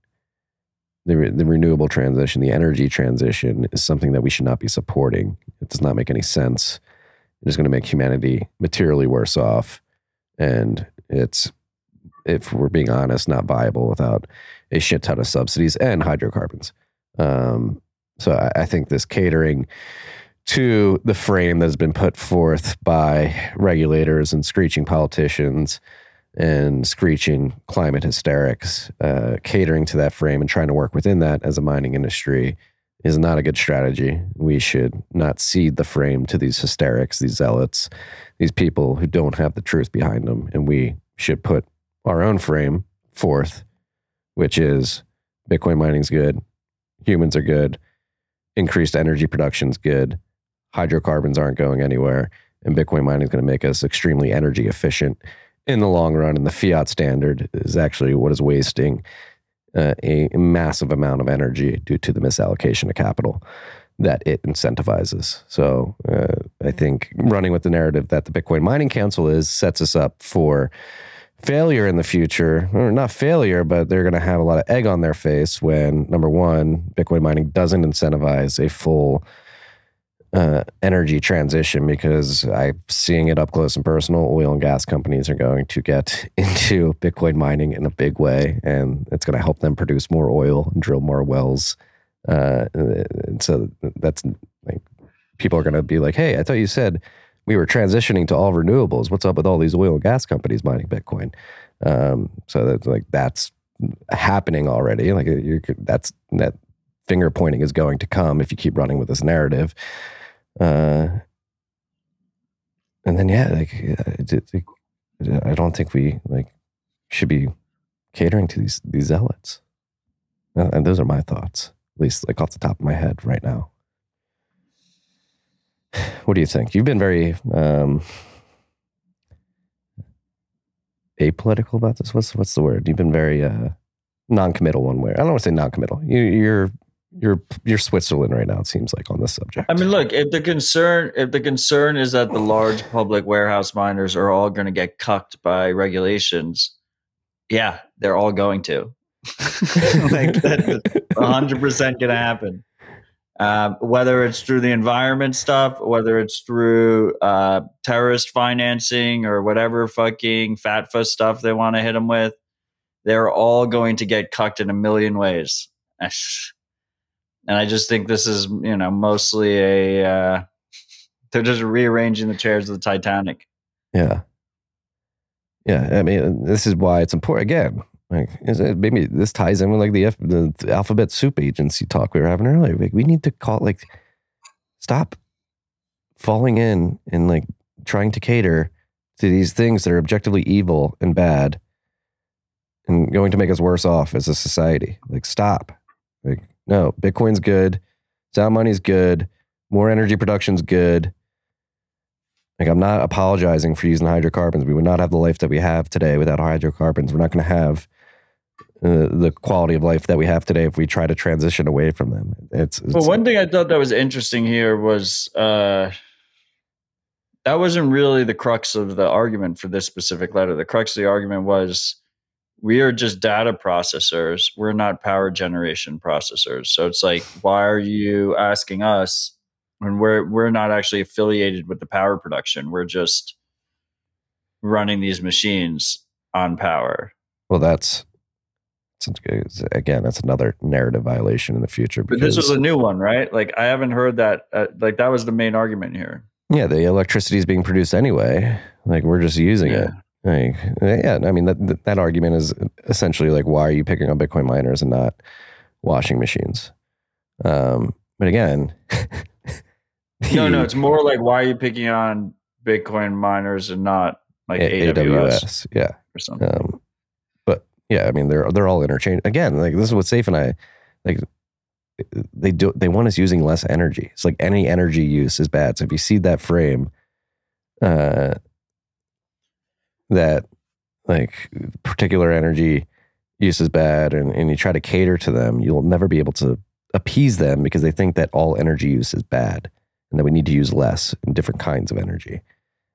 The, re- the renewable transition, the energy transition is something that we should not be supporting. It does not make any sense. It is going to make humanity materially worse off. And it's, if we're being honest, not viable without a shit ton of subsidies and hydrocarbons. Um, so I, I think this catering to the frame that's been put forth by regulators and screeching politicians and screeching climate hysterics, uh, catering to that frame and trying to work within that as a mining industry is not a good strategy. We should not cede the frame to these hysterics, these zealots, these people who don't have the truth behind them. And we should put our own frame forth, which is Bitcoin mining's good, humans are good, increased energy production's good, hydrocarbons aren't going anywhere, and Bitcoin mining is going to make us extremely energy efficient in the long run. And the fiat standard is actually what is wasting uh, a massive amount of energy due to the misallocation of capital that it incentivizes. So uh, I think running with the narrative that the Bitcoin Mining Council is sets us up for failure in the future, or not failure, but they're going to have a lot of egg on their face when number one, Bitcoin mining doesn't incentivize a full uh, energy transition because I'm seeing it up close and personal. Oil and gas companies are going to get [laughs] into Bitcoin mining in a big way, and it's going to help them produce more oil and drill more wells. Uh, and so that's like people are going to be like, "Hey, I thought you said we were transitioning to all renewables. What's up with all these oil and gas companies mining Bitcoin?" Um, so that's like that's happening already. Like that's that finger pointing is going to come if you keep running with this narrative. Uh, and then yeah, like I don't think we like should be catering to these these zealots. Uh, and those are my thoughts, at least like off the top of my head right now. [sighs] What do you think? You've been very um, apolitical about this. What's what's the word? You've been very uh, non-committal one way. I don't want to say non-committal. You, you're you're you're Switzerland right now. It seems like on this subject. I mean, look if the concern if the concern is that the large public warehouse miners are all going to get cucked by regulations, yeah, they're all going to. [laughs] like that's [laughs] hundred percent going to happen. Um, whether it's through the environment stuff, whether it's through uh, terrorist financing or whatever fucking FATF stuff they want to hit them with, they're all going to get cucked in a million ways. [laughs] and I just think this is you know mostly a uh, they're just rearranging the chairs of the Titanic. Yeah, yeah. I mean, this is why it's important. Again, like maybe this ties in with like the, F, the, the alphabet soup agency talk we were having earlier. Like we need to call like stop falling in and like trying to cater to these things that are objectively evil and bad and going to make us worse off as a society. Like stop. Like no, Bitcoin's good. Sound money's good. More energy production's good. Like I'm not apologizing for using hydrocarbons. We would not have the life that we have today without hydrocarbons. We're not going to have uh, the quality of life that we have today if we try to transition away from them. It's, it's well, one thing I thought that was interesting here was uh, that wasn't really the crux of the argument for this specific letter. The crux of the argument was we are just data processors. We're not power generation processors. So it's like, why are you asking us when we're we're not actually affiliated with the power production? We're just running these machines on power. Well, that's, again, that's another narrative violation in the future. But this was a new one, right? Like I haven't heard that. Uh, like that was the main argument here. Yeah, the electricity is being produced anyway. Like we're just using yeah. it. Like, yeah, I mean that that argument is essentially like, why are you picking on Bitcoin miners and not washing machines? Um, but again, [laughs] no, no, it's more like why are you picking on Bitcoin miners and not like A- AWS, AWS, yeah, or something. Um, but yeah, I mean they're they're all interchangeable. Again, like this is what Safe and I like. They do they want us using less energy. It's like any energy use is bad. So if you see that frame, uh, that like particular energy use is bad and, and you try to cater to them, you'll never be able to appease them because they think that all energy use is bad and that we need to use less and different kinds of energy.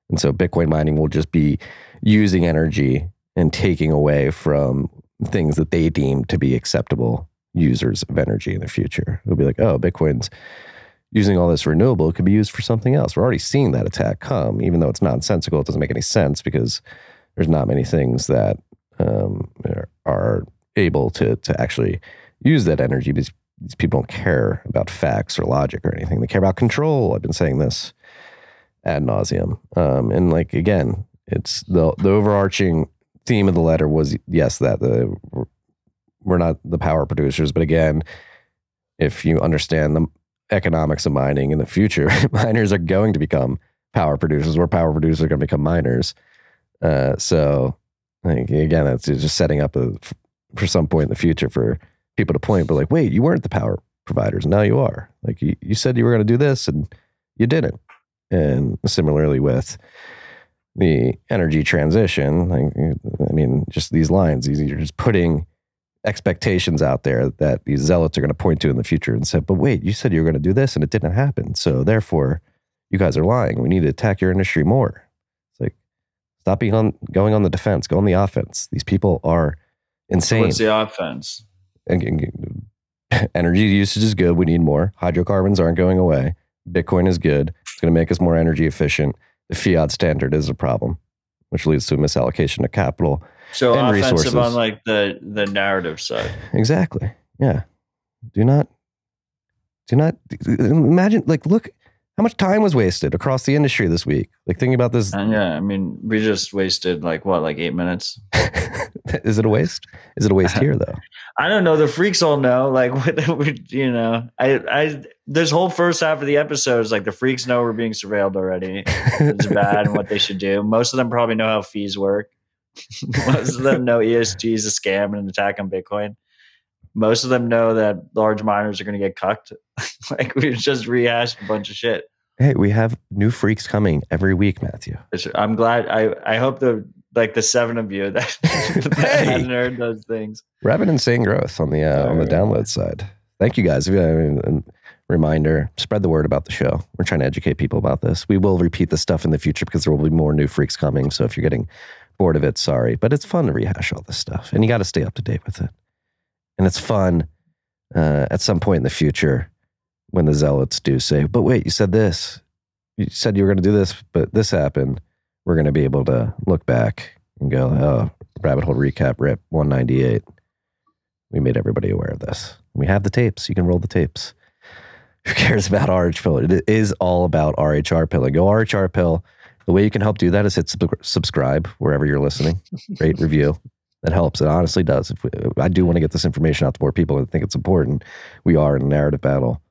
And so Bitcoin mining will just be using energy and taking away from things that they deem to be acceptable users of energy in the future. It'll be like, oh, Bitcoin's using all this renewable could be used for something else. We're already seeing that attack come, even though it's nonsensical. It doesn't make any sense because there's not many things that um, are able to to actually use that energy because these people don't care about facts or logic or anything. They care about control. I've been saying this ad nauseum. Um, and like again, it's the the overarching theme of the letter was yes that the we're not the power producers, but again, if you understand the economics of mining in the future, [laughs] miners are going to become power producers. Where power producers are going to become miners. Uh, so like, again, it's just setting up a, for some point in the future for people to point, but like, wait, you weren't the power providers. Now you are. Like you, you said you were going to do this and you didn't. And similarly with the energy transition, like, I mean, just these lines, you're just putting expectations out there that these zealots are going to point to in the future and say, but wait, you said you were going to do this and it didn't happen. So therefore, you guys are lying. We need to attack your industry more. It's like, stop being on, going on the defense, go on the offense. These people are insane. What's the offense? And, and, [laughs] energy usage is good. We need more. Hydrocarbons aren't going away. Bitcoin is good. It's going to make us more energy efficient. The fiat standard is a problem, which leads to a misallocation of capital so and offensive resources. on like the the narrative side. Exactly. Yeah. Do not, do not imagine, like, look how much time was wasted across the industry this week. Like, thinking about this. And yeah, I mean, we just wasted like what, like eight minutes. [laughs] is it a waste? Is it a waste here, though? [laughs] I don't know. The freaks all know. Like, [laughs] what, you know, I, I, this whole first half of the episode is like the freaks know we're being surveilled already. It's bad and what they should do. Most of them probably know how fees work. [laughs] Most of them know ESG is a scam and an attack on Bitcoin. Most of them know that large miners are going to get cucked. [laughs] like we just rehashed a bunch of shit. Hey, we have new freaks coming every week, Matthew. I'm glad. I I hope the like the seven of you that, [laughs] that Hey. hadn't heard those things. We're having insane growth on the uh, on the download side. Thank you guys. If you- I mean, reminder: spread the word about the show. We're trying to educate people about this. We will repeat this stuff in the future because there will be more new freaks coming. So if you're getting bored of it, sorry, but it's fun to rehash all this stuff, and you got to stay up to date with it. And it's fun uh, at some point in the future when the zealots do say, "But wait, you said this. You said you were going to do this, but this happened." We're going to be able to look back and go, "Oh, rabbit hole recap, rip 198." We made everybody aware of this. We have the tapes. You can roll the tapes. Who cares about RH pill? It is all about RHR pill. Go RHR pill. The way you can help do that is hit sub- subscribe wherever you're listening, rate, [laughs] review. That helps. It honestly does. If we, I do want to get this information out to more people. I think it's important. We are in a narrative battle.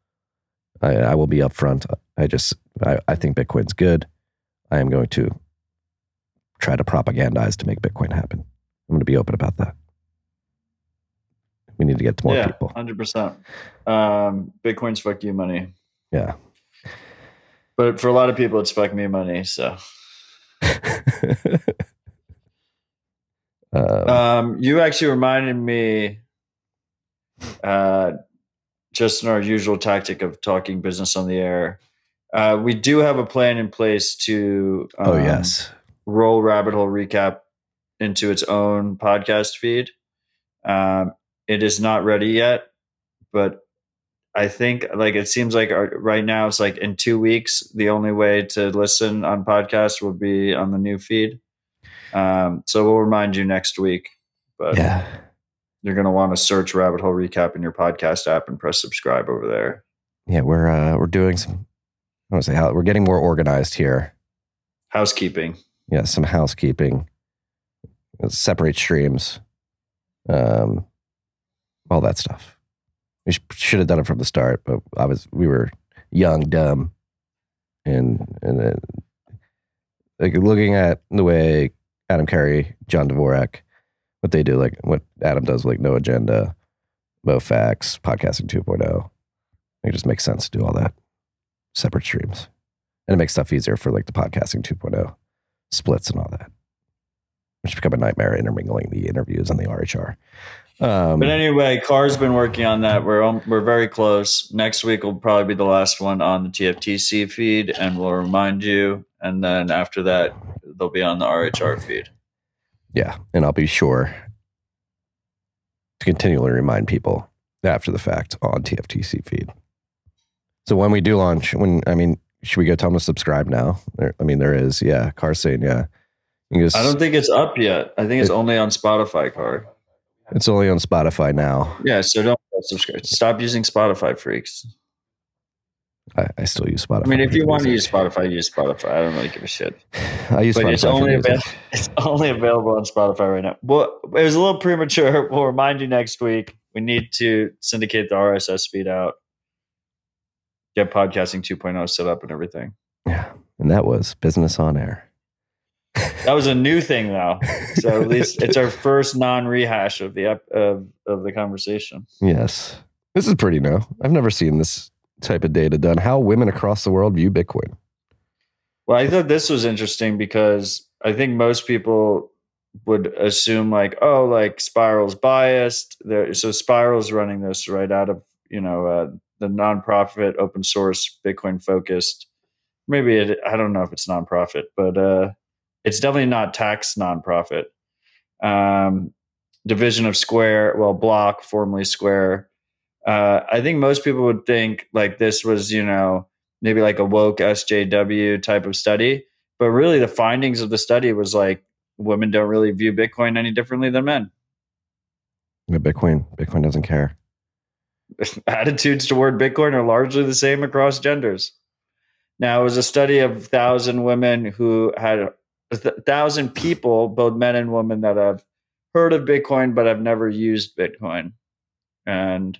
I, I will be upfront. I just I, I think Bitcoin's good. I am going to try to propagandize to make Bitcoin happen. I'm going to be open about that. We need to get to more yeah, people. hundred percent. Um, Bitcoin's fuck you money, Yeah. But for a lot of people, it's fuck me money. So, Uh, [laughs] um, you actually reminded me, uh, just in our usual tactic of talking business on the air. Uh, we do have a plan in place to. Um, oh yes. roll rabbit hole recap into its own podcast feed um, it is not ready yet but i think like it seems like our, right now it's like in two weeks the only way to listen on podcast will be on the new feed um, so we'll remind you next week but Yeah. you're going to want to search rabbit hole recap in your podcast app and press subscribe over there Yeah. We're uh, we're doing some. I want to say how we're getting more organized here. housekeeping Yeah, some housekeeping, separate streams, um, all that stuff. We should have done it from the start, but I was we were young, dumb, and and like looking at the way Adam Curry, John Dvorak, what they do, like what Adam does, like no agenda, no facts, podcasting 2.0. It just makes sense to do all that separate streams, and it makes stuff easier for like the podcasting 2.0 splits and all that, which become a nightmare intermingling the interviews and the RHR. Um, But anyway, Carr's been working on that. We're we're very close. Next week will probably be the last one on the TFTC feed, and we'll remind you. And then after that, they'll be on the RHR feed. yeah, and I'll be sure to continually remind people after the fact on TFTC feed. So when we do launch, when I mean, should we go tell them to subscribe now? There, I mean, there is, yeah. Car saying, yeah. Just, I don't think it's up yet. I think it's only on Spotify, Car. It's only on Spotify now. Yeah, so don't subscribe. Stop using Spotify, freaks. I, I still use Spotify. I mean, if you want to use Spotify, use Spotify. I don't really give a shit. [laughs] I use But Spotify. it's only available. [laughs] It's only available on Spotify right now. Well, it was a little premature. [laughs] We'll remind you next week. We need to syndicate the RSS feed out, get podcasting 2.0 set up and everything. Yeah, and that was business on air. That was a new thing, though. So at least [laughs] it's our first non-rehash of the of of the conversation. Yes, this is pretty new. I've never seen this type of data done. How women across the world view Bitcoin. Well, I thought this was interesting because I think most people would assume like, oh, like Spiral's biased. There, so Spiral's running this right out of you know uh, the nonprofit, open source, Bitcoin focused. Maybe it, I don't know if it's nonprofit, but uh, it's definitely not tax nonprofit. Um, division of Square, well, Block, formerly Square. Uh, I think most people would think like this was, you know, maybe like a woke SJW type of study, but really the findings of the study was like women don't really view Bitcoin any differently than men. Yeah, Bitcoin, Bitcoin doesn't care. [laughs] Attitudes toward Bitcoin are largely the same across genders. Now, it was a study of thousand women who had a thousand people, both men and women, that have heard of Bitcoin but have never used Bitcoin, and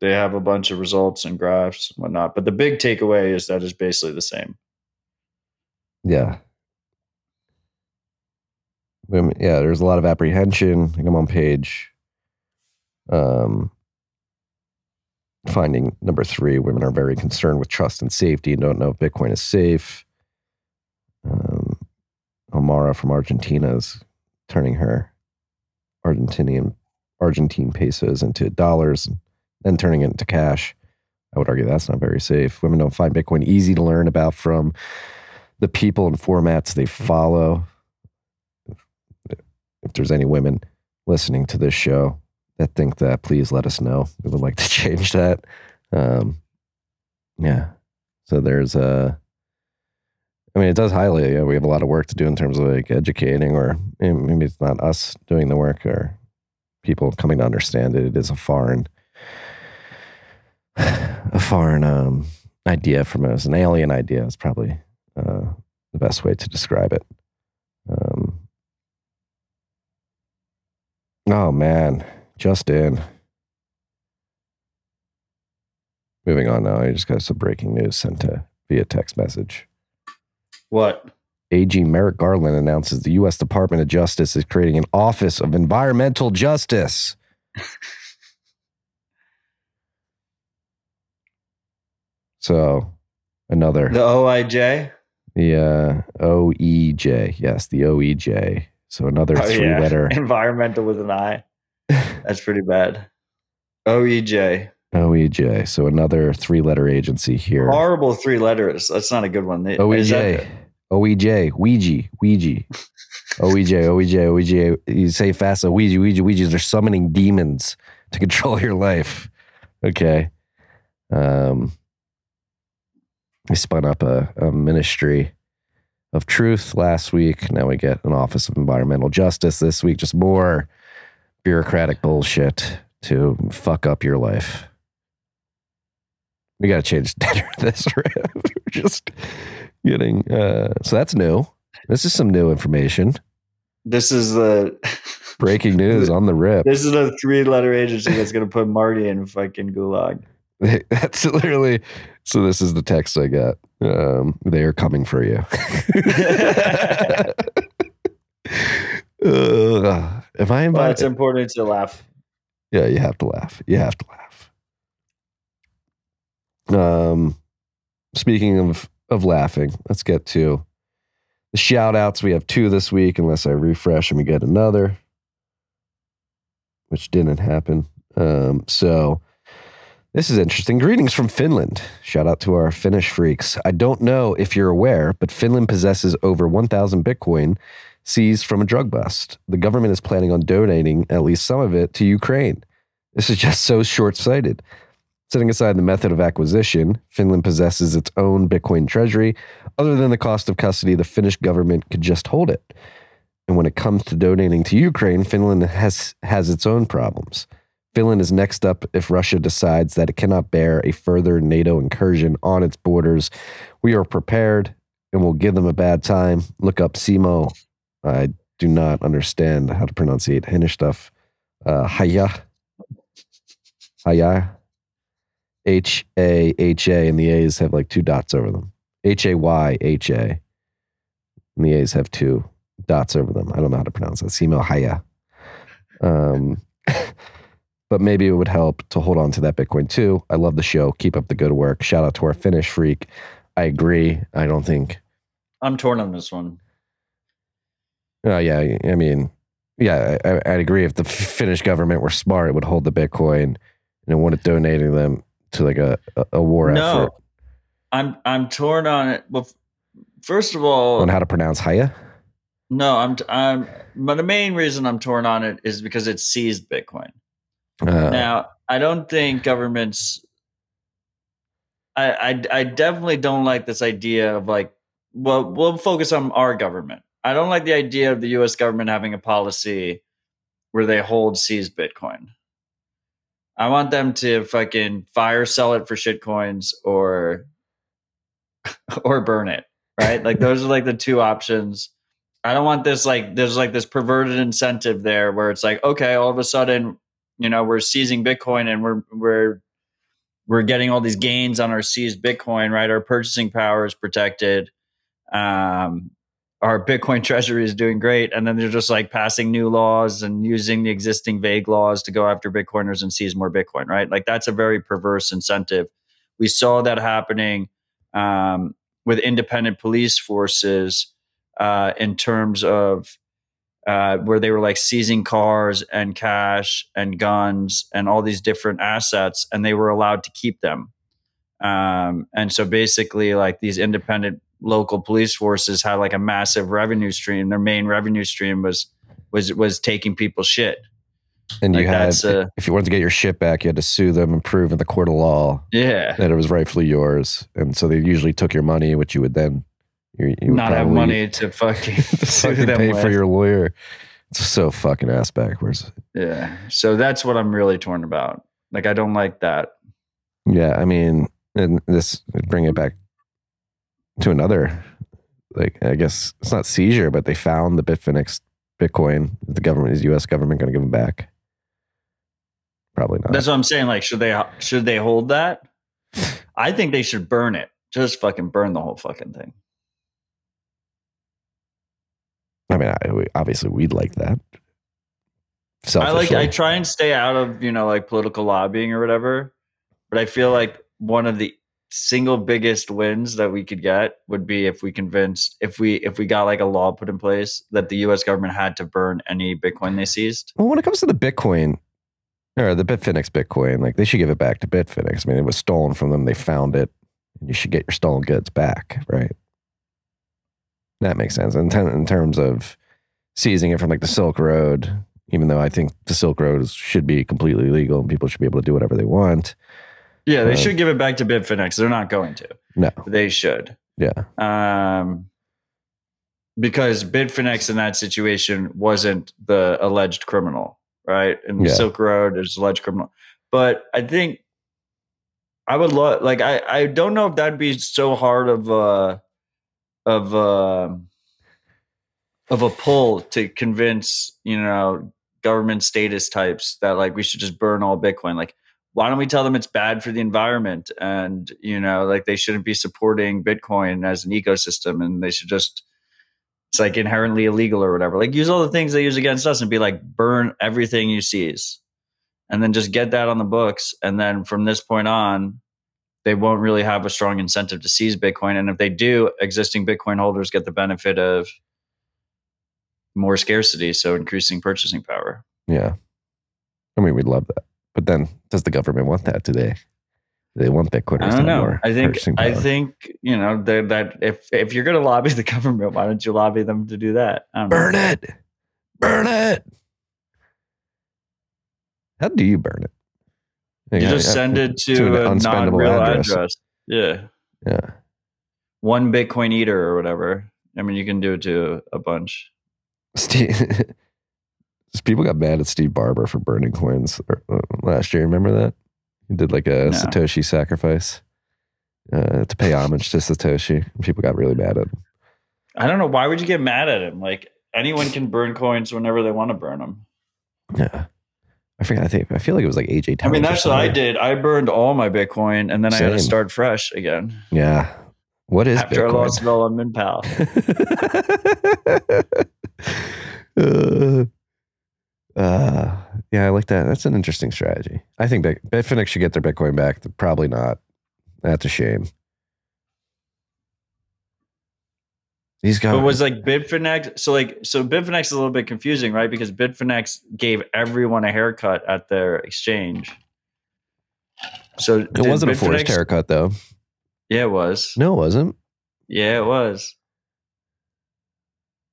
they have a bunch of results and graphs and whatnot. But the big takeaway is that it's basically the same. Yeah. Women, yeah, there's a lot of apprehension. I'm on page um, finding number three. Women are very concerned with trust and safety and don't know if Bitcoin is safe. Omara from Argentina is turning her Argentinian Argentine pesos into dollars and then turning it into cash. I would argue that's not very safe. Women don't find Bitcoin easy to learn about from the people and formats they follow. If, if there's any women listening to this show that think that, please let us know. We would like to [laughs] change that. Um, yeah. So there's a. I mean, it does highlight. Yeah, we have a lot of work to do in terms of like educating, or eh, maybe it's not us doing the work, or people coming to understand it. It is a foreign, a foreign um, idea from us, an alien idea. Is probably uh, the best way to describe it. Um, oh man, just in. Moving on now, I just got some breaking news sent to via text message. What? AG Merrick Garland announces the U.S. Department of Justice is creating an Office of Environmental Justice. [laughs] so, another The OIJ? the uh, OEJ, yes, the OEJ. So another Oh, three yeah. letter [laughs] Environmental with an I. [laughs] That's pretty bad. E OEJ. OEJ. So another three letter agency here. Horrible three letters. That's not a good one. OEJ. OEJ. Ouija. Ouija. [laughs] OEJ. OEJ. OEJ. You say fast. Ouija. Ouija. Ouija. They're summoning demons to [laughs] control your life. Okay. Um, we spun up a, a ministry of truth last week. Now we get an Office of Environmental Justice this week. Just more bureaucratic bullshit to fuck up your life. We got to change the this. [laughs] We're just getting. Uh, so that's new. This is some new information. This is the [laughs] Breaking news on the rip. this is a three letter agency that's gonna put Marty in fucking gulag. [laughs] That's literally. So this is the text I got. Um, they are coming for you. Ugh. if I Well, invite, it's important to laugh. yeah, you have to laugh. You have to laugh. Um, speaking of of laughing, let's get to the shout outs. We have two this week, unless I refresh and we get another, which didn't happen. Um, so this is interesting. Greetings from Finland. Shout out to our Finnish freaks. I don't know if you're aware, but Finland possesses over 1,000 Bitcoin seized from a drug bust. The government is planning on donating at least some of it to Ukraine. This is just so short sighted. Setting aside the method of acquisition, Finland possesses its own Bitcoin treasury. Other than the cost of custody, the Finnish government could just hold it. And when it comes to donating to Ukraine, Finland has, has its own problems. Finland is next up if Russia decides that it cannot bear a further NATO incursion on its borders. We are prepared and we'll give them a bad time. Look up Simo. I do not understand how to pronunciate Finnish stuff. Uh, Haya. Haya. H A H A, and the A's have like two dots over them. H A Y H A. And the A's have two dots over them. I don't know how to pronounce that. Simo Haya. Um, [laughs] but maybe it would help to hold on to that Bitcoin too. I love the show. Keep up the good work. Shout out to our Finnish freak. I agree. I don't think. I'm torn on this one. Oh yeah, I mean, yeah, I, I'd agree. If the Finnish government were smart, it would hold the Bitcoin and it wouldn't donating them to like a a, war No, effort I'm I'm torn on it. Well, first of all, on how to pronounce Haya. no, I'm I'm. But the main reason I'm torn on it is because it seized Bitcoin. Uh, Now, I don't think governments. I, I I definitely don't like this idea of like. Well, we'll focus on our government. I don't like the idea of the U.S. government having a policy where they hold seized Bitcoin. I want them to fucking fire sell it for shitcoins or [laughs] or burn it. Right? Like those are like the two options. I don't want this like there's like this perverted incentive there where it's like, okay, all of a sudden, you know, we're seizing Bitcoin and we're we're we're getting all these gains on our seized Bitcoin, right? Our purchasing power is protected. Um our Bitcoin [laughs] treasury is doing great. And then they're just like passing new laws and using the existing vague laws to go after Bitcoiners and seize more Bitcoin, right? Like that's a very perverse incentive. We saw that happening um, with independent police forces uh, in terms of uh, where they were like seizing cars and cash and guns and all these different assets, and they were allowed to keep them. Um, and so basically, like these independent local police forces had like a massive revenue stream. Their main revenue stream was was was taking people's shit. and you like had, that's, uh, if you wanted to get your shit back, you had to sue them and prove in the court of law Yeah, that it was rightfully yours. And so they usually took your money, which you would then you, you would not have money to fucking [laughs] sue fucking them pay for your lawyer. It's so fucking ass backwards. Yeah, so that's what I'm really torn about. Like I don't like that. Yeah, I mean, and this bring it back to another. Like, I guess it's not seizure, but they found the Bitfinex Bitcoin. Is the government is the U.S. government going to give them back? Probably not. That's what I'm saying. Like, should they should they hold that? I think they should burn it. Just fucking burn the whole fucking thing. I mean, I, we- obviously, we'd like that. I like. I try and stay out of you know like political lobbying or whatever. But I feel like one of the single biggest wins that we could get would be if we convinced if we if we got like a law put in place that the U.S. government had to burn any Bitcoin they seized. Well, when it comes to the Bitcoin or the Bitfinex Bitcoin, like they should give it back to Bitfinex. I mean, it was stolen from them. They found it. And you should get your stolen goods back, right? That makes sense. In, in terms of seizing it from like the Silk Road, even though I think the Silk Road should be completely legal and people should be able to do whatever they want. Yeah, they Uh, should give it back to Bitfinex. They're not going to. No, They should. yeah, um, because Bitfinex in that situation wasn't the alleged criminal, right? And Yeah. Silk Road is alleged criminal, but I think I would love, like, I I don't know if that'd be so hard of a of a of a pull to convince you know government status types that like we should just burn all Bitcoin, like. Why don't we tell them it's bad for the environment and you know like they shouldn't be supporting Bitcoin as an ecosystem and they should just it's like inherently illegal or whatever. Like use all the things they use against us and be like burn everything you seize. And then just get that on the books and then from this point on they won't really have a strong incentive to seize Bitcoin and if they do existing Bitcoin holders get the benefit of more scarcity so increasing purchasing power. yeah. I mean, we'd love that. But then, does the government want that today? Do they want Bitcoiners I don't know. I think I think you know that that if if you're going to lobby [laughs] the government, why don't you lobby them to do that? Don't know. burn it, burn it. How do you burn it? You Yeah, just send it to to, a non-real address. address. Yeah, Yeah. one Bitcoin eater or whatever. I mean, you can do it to a bunch. Steve, [laughs] people got mad at Steve Barber for burning coins uh, last year. Remember that? He did like a No. Satoshi sacrifice uh, to pay homage to Satoshi. People got really mad at him. I don't know. Why would you get mad at him? Like anyone can burn coins whenever they want to burn them. Yeah. I forget. I think I feel like it was like AJ. I mean, that's what I did. I burned all my Bitcoin and then I had to start fresh again Yeah. What is after I Bitcoin? lost it all on MintPal. [laughs] uh, uh, yeah, I like that. That's an interesting strategy. I think Bit- Bitfinex should get their Bitcoin back. Probably not. That's a shame. These guys. But was like Bitfinex. So like, so Bitfinex is a little bit confusing, right? Because Bitfinex gave everyone a haircut at their exchange. So it wasn't a forced haircut, though. Yeah, it was. No, it wasn't. Yeah, it was.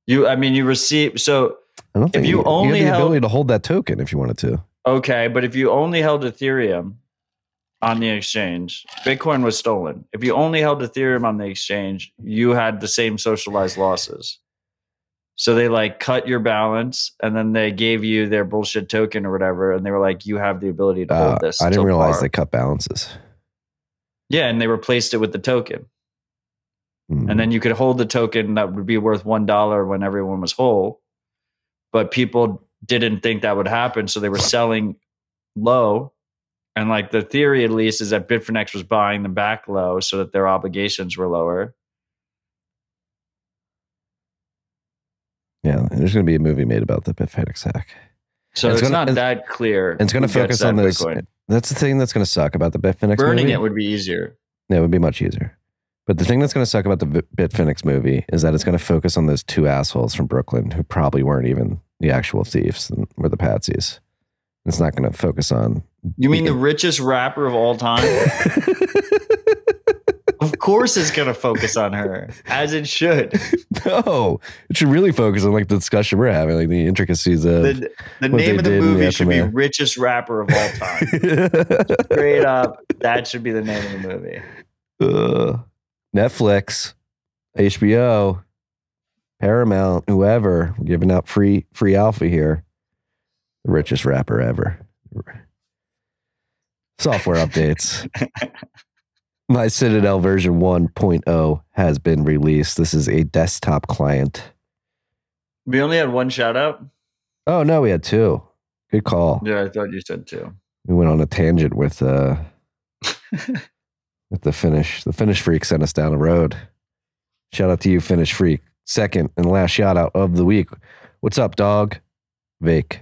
You, I mean, you receive. So I don't think you you, only you had the held- ability to hold that token if you wanted to. Okay, but if you only held Ethereum on the exchange, Bitcoin was stolen. If you only held Ethereum on the exchange, you had the same socialized losses. So they like cut your balance and then they gave you their bullshit token or whatever. And they were like, you have the ability to Uh, hold this. I didn't realize par. they cut balances. Yeah, and they replaced it with the token. Hmm. And then you could hold the token that would be worth $1 when everyone was whole. But people didn't think that would happen. So they were selling low. And like the theory, at least, is that Bitfinex was buying them back low so that their obligations were lower. yeah, there's going to be a movie made about the Bitfinex hack. So It's it's, gonna- not it's- that clear. And it's going to focus on those. Bitcoin. That's the thing that's going to suck about the Bitfinex Burning movie. it would be easier. Yeah, it would be much easier. But the thing that's going to suck about the Bit- Bitfinex movie is that it's going to focus on those two assholes from Brooklyn who probably weren't even the actual thieves and were the patsies. It's not going to focus on. You mean the richest rapper of all time? [laughs] of course, it's going to focus on her, as it should. no, it should really focus on like the discussion we're having, like the intricacies of. The, the name of the in the movie should be "Richest Rapper of All Time." [laughs] Straight up, that should be the name of the movie. Uh, Netflix, HBO, Paramount, whoever, we're giving out free free alpha here. The richest rapper ever. Software updates. [laughs] My Citadel version 1.0 has been released. This is a desktop client. We only had one shout out. Oh no, we had two. Good call. Yeah, I thought you said two. We went on a tangent with uh [laughs] with the finish. The finish freak sent us down the road. Shout out to you, finish freak. Second and last shout out of the week. What's up, dog? Vake.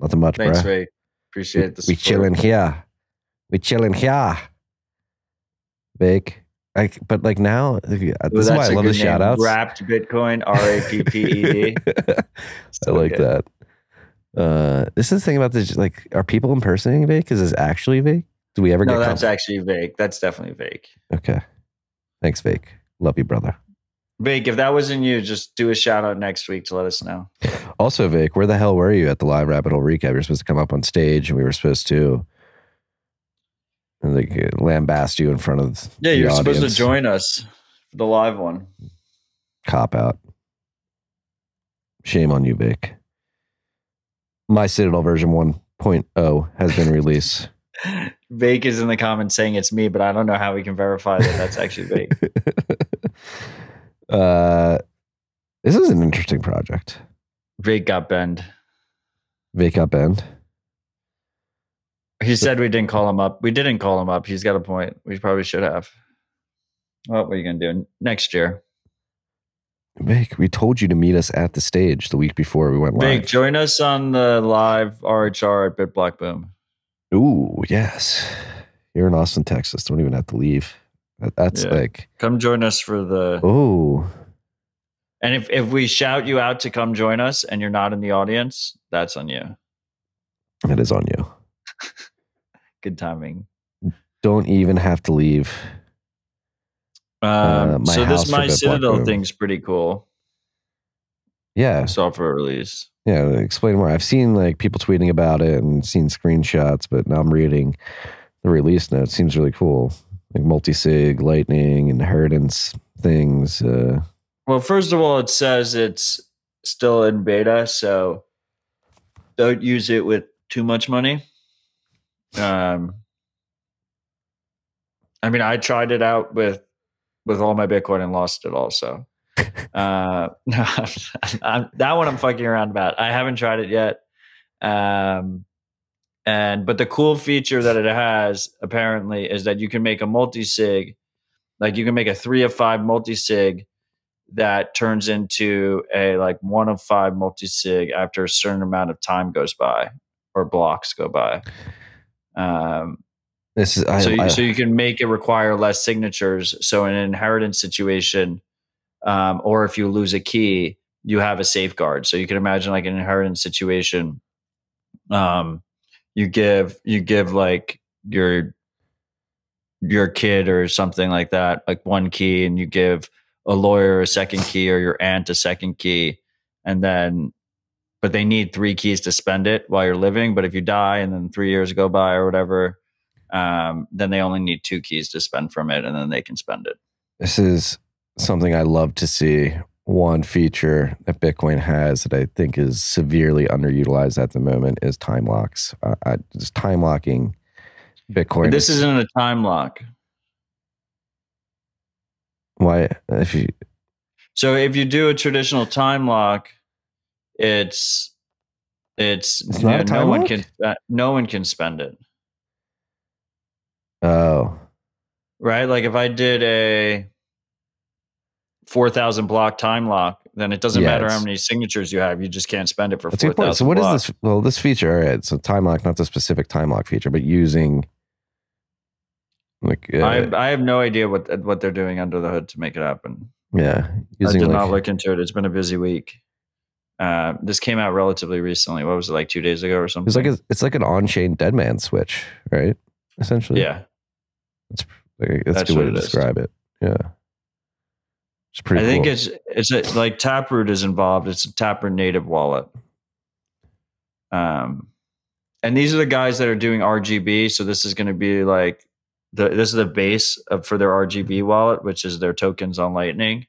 Nothing much, Thanks, bro. Ray. Appreciate the We support. chilling here. We chilling here. Vake. I, but like now, this Ooh, is why I love the name. shout outs. Wrapped Bitcoin, [laughs] R A P P E D. [laughs] I like that. Uh, this is the thing about this. Like, are people impersonating Vake? Is this actually Vake? Do we ever No, get that's com- actually Vake. That's definitely Vake. Okay. Thanks, Vake. Love you, brother. Vake, if that wasn't you, just do a shout out next week to let us know. Also, Vic, where the hell were you at the live Rabbit Hole recap? You're supposed to come up on stage, and we were supposed to like lambast you in front of Yeah, you're supposed to join us for the live one. Cop out. Shame on you, Vic. My Citadel version 1.0 has been released. [laughs] Vake is in the comments saying it's me, but I don't know how we can verify that that's actually Vake. [laughs] uh, this is an interesting project. Vake got bend. Vake up end. He said we didn't call him up. We didn't call him up. He's got a point. We probably should have. What are you going to do next year? Vic, we told you to meet us at the stage the week before we went live. Vake, join us on the live RHR at BitBlock Boom. Ooh, yes. You're in Austin, Texas. Don't even have to leave. That- That's Yeah. like, Come join us for the. oh, And if, if we shout you out to come join us and you're not in the audience, that's on you. it is on you. [laughs] Good timing. Don't even have to leave. Um, Uh, so this My Citadel thing's pretty cool. Yeah. Software release. Yeah. Explain more. I've seen like people tweeting about it and seen screenshots, but now I'm reading the release note. Seems really cool. Like multi sig, lightning, inheritance things. Uh, Well, first of all, it says it's still in beta, so don't use it with too much money. Um, I mean, I tried it out with with all my Bitcoin and lost it all. So uh, no, [laughs] I'm, that one I'm fucking around about. I haven't tried it yet. Um, and but the cool feature that it has apparently is that you can make a multi sig, like you can make a three of five multi sig that turns into a like one of five multi sig after a certain amount of time goes by or blocks go by. Um, This is I, so, you, I- so you can make it require less signatures. So in an inheritance situation, um, or if you lose a key, you have a safeguard. So you can imagine like an inheritance situation. Um, you give you give like your your kid or something like that like one key, and you give a lawyer a second key or your aunt a second key, and then but they need three keys to spend it while you're living. But if you die and then three years go by or whatever, um, then they only need two keys to spend from it, and then they can spend it. this is something I love to see. One feature that Bitcoin has that I think is severely underutilized at the moment is time locks. Uh, I, just time locking Bitcoin. This isn't a time lock. why if you So if you do a traditional time lock, it's it's, It's not a no time one can no one can spend it. oh Right? Like if I did a 4000 block time lock, then it doesn't Yeah, matter how many signatures you have, you just can't spend it for that's a 4000 So what is blocks. this? Well, this feature, all right. So time lock, not the specific time lock feature, but using like uh, I I have no idea what what they're doing under the hood to make it happen. yeah, I did like, not look into it. It's been a busy week. Uh, this came out relatively recently. What was it like two days ago or something? it's like a, it's like an on-chain dead man switch, right? Essentially, yeah. Like, that's, That's a good way to describe it. Yeah, it's pretty. I think it's it's a, like Taproot is involved. It's a Taproot native wallet. Um, and these are the guys that are doing RGB. So this is going to be like the this is the base of, for their RGB wallet, which is their tokens on Lightning.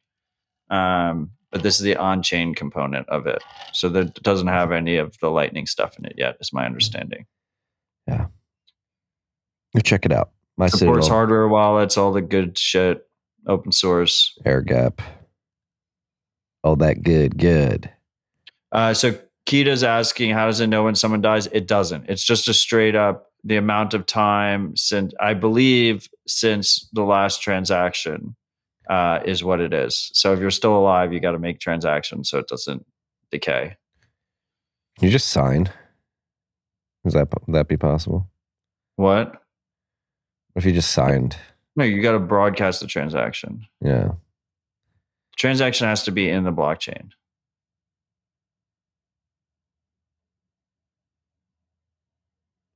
Um, but this is the on-chain component of it. So that doesn't have any of the Lightning stuff in it yet, is my understanding. Go check it out. My Supports Citadel, hardware wallets, all the good shit, open source. air gap, all that good, good. Uh, so Kita's asking, how does it know when someone dies? It doesn't. It's just a straight up the amount of time since I believe since the last transaction uh, is what it is. So if you're still alive, you got to make transactions so it doesn't decay. You just sign? Is that would that be possible? What? If you just signed, No, you got to broadcast the transaction. yeah. Transaction has to be in the blockchain.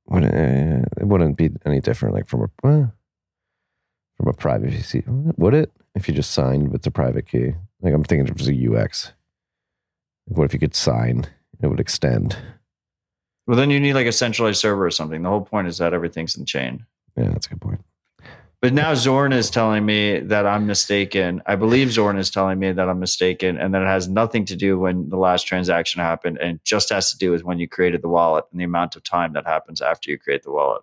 Wouldn't, uh, it wouldn't be any different, like from a uh, from a privacy. Would it? If you just signed with the private key, like I'm thinking if it was a UX. Like what if you could sign? It would extend. Well, then you need like a centralized server or something. The whole point is that everything's in the chain. Yeah, that's a good point. But now Zorn is telling me that I'm mistaken. I believe Zorn is telling me that I'm mistaken and that it has nothing to do when the last transaction happened and just has to do with when you created the wallet and the amount of time that happens after you create the wallet,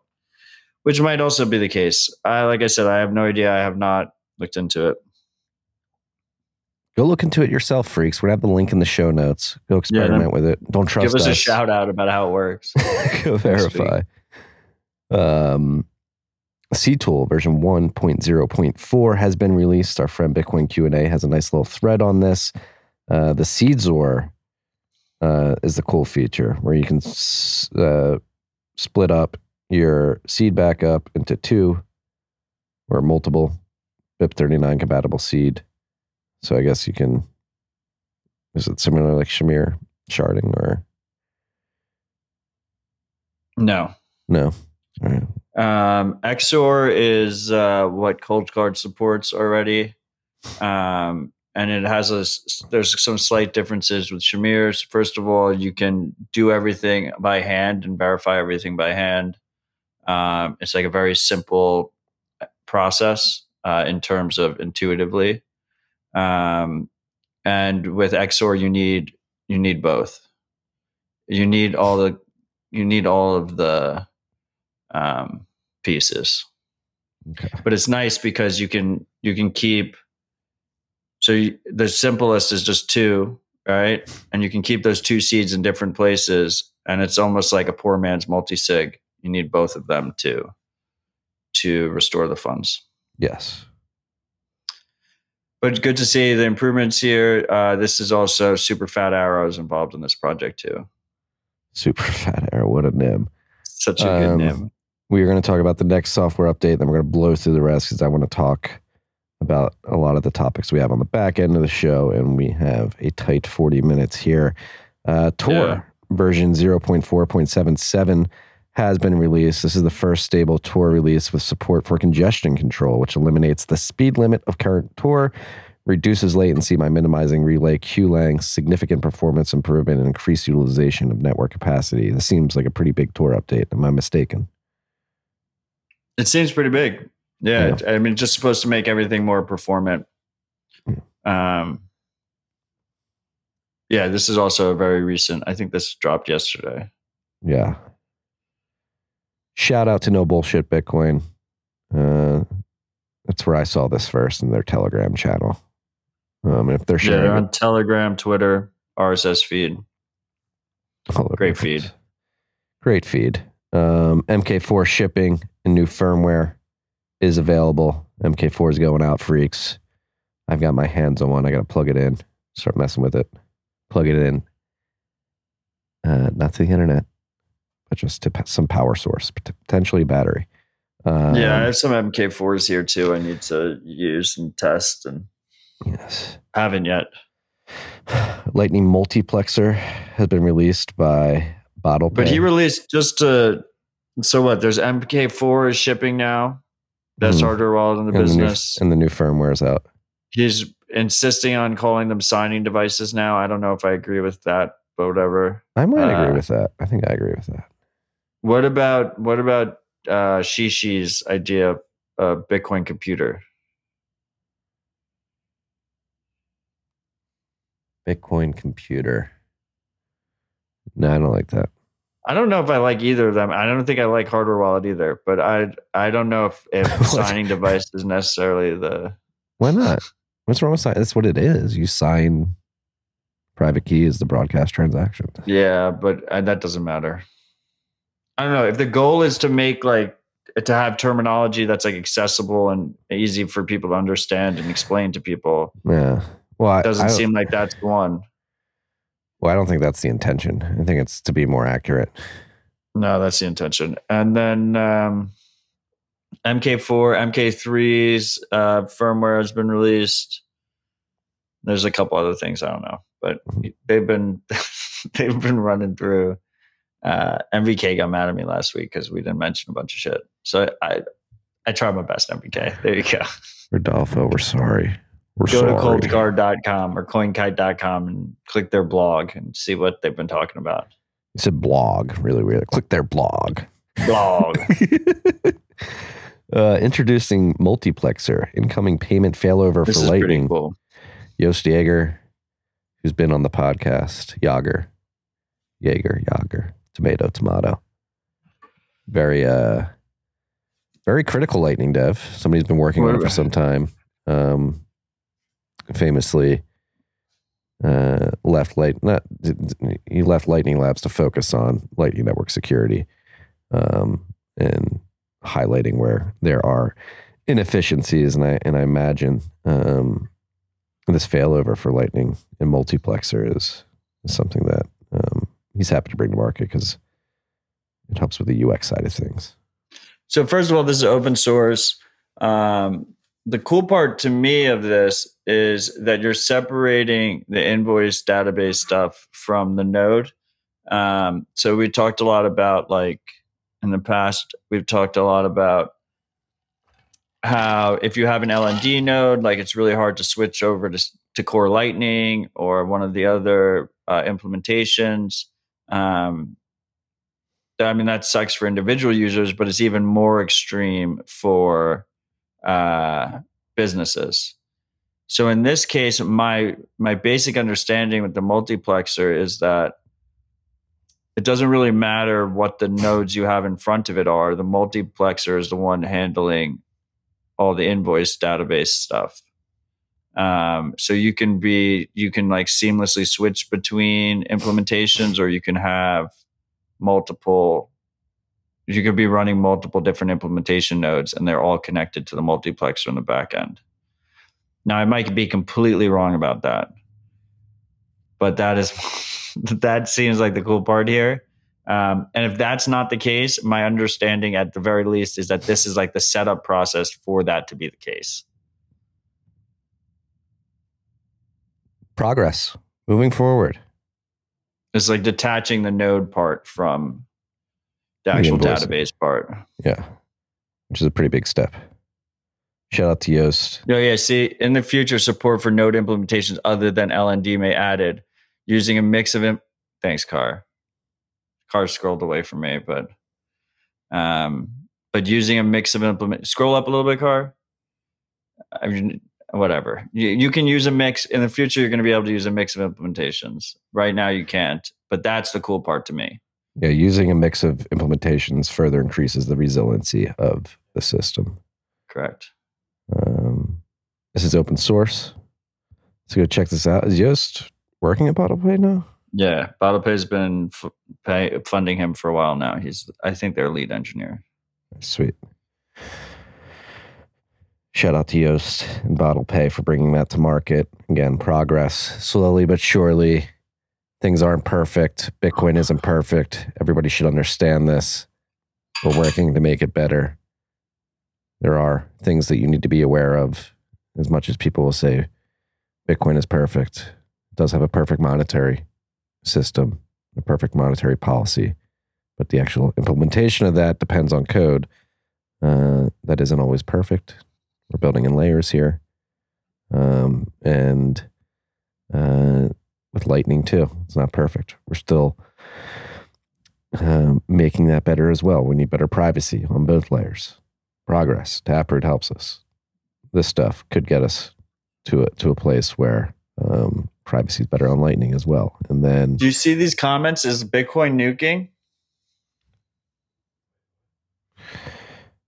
which might also be the case. I, like I said, I have no idea. I have not looked into it. Go look into it yourself, freaks. We're gonna have the link in the show notes. Go experiment with it. Don't trust Give us, a shout out about how it works. [laughs] Go verify. Um, CTool version 1.0.4 has been released. Our friend Bitcoin Q&A has a nice little thread on this. Uh, the SeedXOR uh, is the cool feature where you can s- uh, split up your seed backup into two or multiple BIP39 compatible seed. So I guess you can, is it similar like Shamir sharding or No. no? All right. Um, XOR is uh, what Cold Card supports already, um, and it has a. There's some slight differences with Shamir's. First of all, you can do everything by hand and verify everything by hand. Um, it's like a very simple process uh, in terms of intuitively, um, and with XOR, you need you need both. you need all the you need all of the um, pieces. Okay. But it's nice because you can you can keep. So you, the simplest is just two, right? And you can keep those two seeds in different places, and it's almost like a poor man's multi sig. You need both of them to to restore the funds. Yes. But good to see the improvements here. Uh, this is also super fat arrows involved in this project too. Super fat arrow. What a name. Such a good Um, name. We are going to talk about the next software update. Then we're going to blow through the rest because I want to talk about a lot of the topics we have on the back end of the show. And we have a tight 40 minutes here. Uh, Tor Yeah. version 0.4.77 has been released. This is the first stable Tor release with support for congestion control, which eliminates the speed limit of current Tor, reduces latency by minimizing relay queue length, significant performance improvement, and increased utilization of network capacity. This seems like a pretty big Tor update. Am I mistaken? It seems pretty big. Yeah, it- I mean, just supposed to make everything more performant. Um, yeah, this is also a very recent. I think this dropped yesterday. Yeah. Shout out to No Bullshit Bitcoin. Uh, that's where I saw this first in their Telegram channel. Um, if they're Yeah, sharing they're it on Telegram, Twitter, RSS feed. all great feed. Great feed. Um, MK4 shipping and new firmware is available. MK4 is going out, freaks. I've got my hands on one. I got to plug it in, start messing with it, plug it in. Uh, not to the internet, but just to some power source, potentially battery. Um, yeah, I have some MK4s here too. I need to use and test, and Yes. haven't yet. [sighs] Lightning Multiplexer has been released by Bottle. But he released just uh so what? There's MK4 is shipping now. That's Mhm. hardware wallet in the and the, new, business. and the new firmware is out. He's insisting on calling them signing devices now. I don't know if I agree with that, but whatever. I might agree Uh, with that. I think I agree with that. What about what about uh Shishi's idea of a Bitcoin computer? Bitcoin computer. No, I don't like that. I don't know if I like either of them. I don't think I like hardware wallet either, but I I don't know if, if [laughs] signing device is necessarily the Why not? What's wrong with sign? That's what it is. You sign private key is the broadcast transaction. Yeah, but uh, that doesn't matter. I don't know if the goal is to make like to have terminology that's like accessible and easy for people to understand and explain to people. Yeah. Well, It doesn't I, seem like that's one. Well, I don't think that's the intention. I think it's to be more accurate. No, that's the intention. And then um, MK4, MK3's uh, firmware has been released. There's a couple other things I don't know, but they've been [laughs] they've been running through. Uh, NVK got mad at me last week because we didn't mention a bunch of shit. So I I tried my best, NVK. There you go. Rodolfo, we're sorry. We're Go sorry. to coldcard.com or coinkite.com and click their blog and see what they've been talking about. It's a blog, really weird. Click their blog. Blog. [laughs] uh, introducing multiplexer, incoming payment failover this for is pretty Lightning. cool. Joost Jaeger, who's been on the podcast, Jager, Jaeger, Jager, tomato, tomato. Very, uh, very critical Lightning dev. Somebody's been working on it for some time. Um, famously, uh, left light not he left Lightning Labs to focus on Lightning Network security, um, and highlighting where there are inefficiencies, and I and I imagine um, this failover for Lightning and multiplexer is, is something that um, he's happy to bring to market because it helps with the UX side of things. So first of all, this is open source. Um, the cool part to me of this is that you're separating the invoice database stuff from the node. Um, so we talked a lot about like in the past, we've talked a lot about how if you have an LND node, like it's really hard to switch over to, to Core Lightning or one of the other uh, implementations. Um, I mean, that sucks for individual users, but it's even more extreme for uh, businesses. So in this case, my my basic understanding with the multiplexer is that it doesn't really matter what the nodes you have in front of it are. The multiplexer is the one handling all the invoice database stuff. Um, so you can be you can like seamlessly switch between implementations, or you can have multiple. You could be running multiple different implementation nodes, and they're all connected to the multiplexer in the back end. Now, I might be completely wrong about that, but that is [laughs] that seems like the cool part here. Um, and if that's not the case, my understanding at the very least is that this is like the setup process for that to be the case. Progress moving forward. It's like detaching the node part from the actual database part. Yeah, which is a pretty big step. Shout out to Joost. No, yeah. See, in the future, support for node implementations other than LND may added using a mix of. Imp- Thanks, Car. Car scrolled away from me, but um, but using a mix of implement. Scroll up a little bit, Car. I mean, whatever. You, you can use a mix in the future. You're going to be able to use a mix of implementations. Right now, you can't. But that's the cool part to me. Yeah, using a mix of implementations further increases the resiliency of the system. Correct. Um, this is open source. Let's go check this out. Is Joost working at BottlePay now? Yeah, BottlePay's been f- pay, funding him for a while now. He's, I think, their lead engineer. Sweet. Shout out to Joost and BottlePay for bringing that to market. Again, progress slowly but surely. Things aren't perfect. Bitcoin isn't perfect. Everybody should understand this. We're working to make it better. There are things that you need to be aware of. As much as people will say Bitcoin is perfect, it does have a perfect monetary system, a perfect monetary policy, but the actual implementation of that depends on code. Uh, that isn't always perfect. We're building in layers here, um, and uh, with Lightning too, it's not perfect. We're still um, making that better as well. We need better privacy on both layers. Progress. Taproot helps us. This stuff could get us to a, to a place where um, privacy is better on Lightning as well. And then Do you see these comments? Is Bitcoin nuking?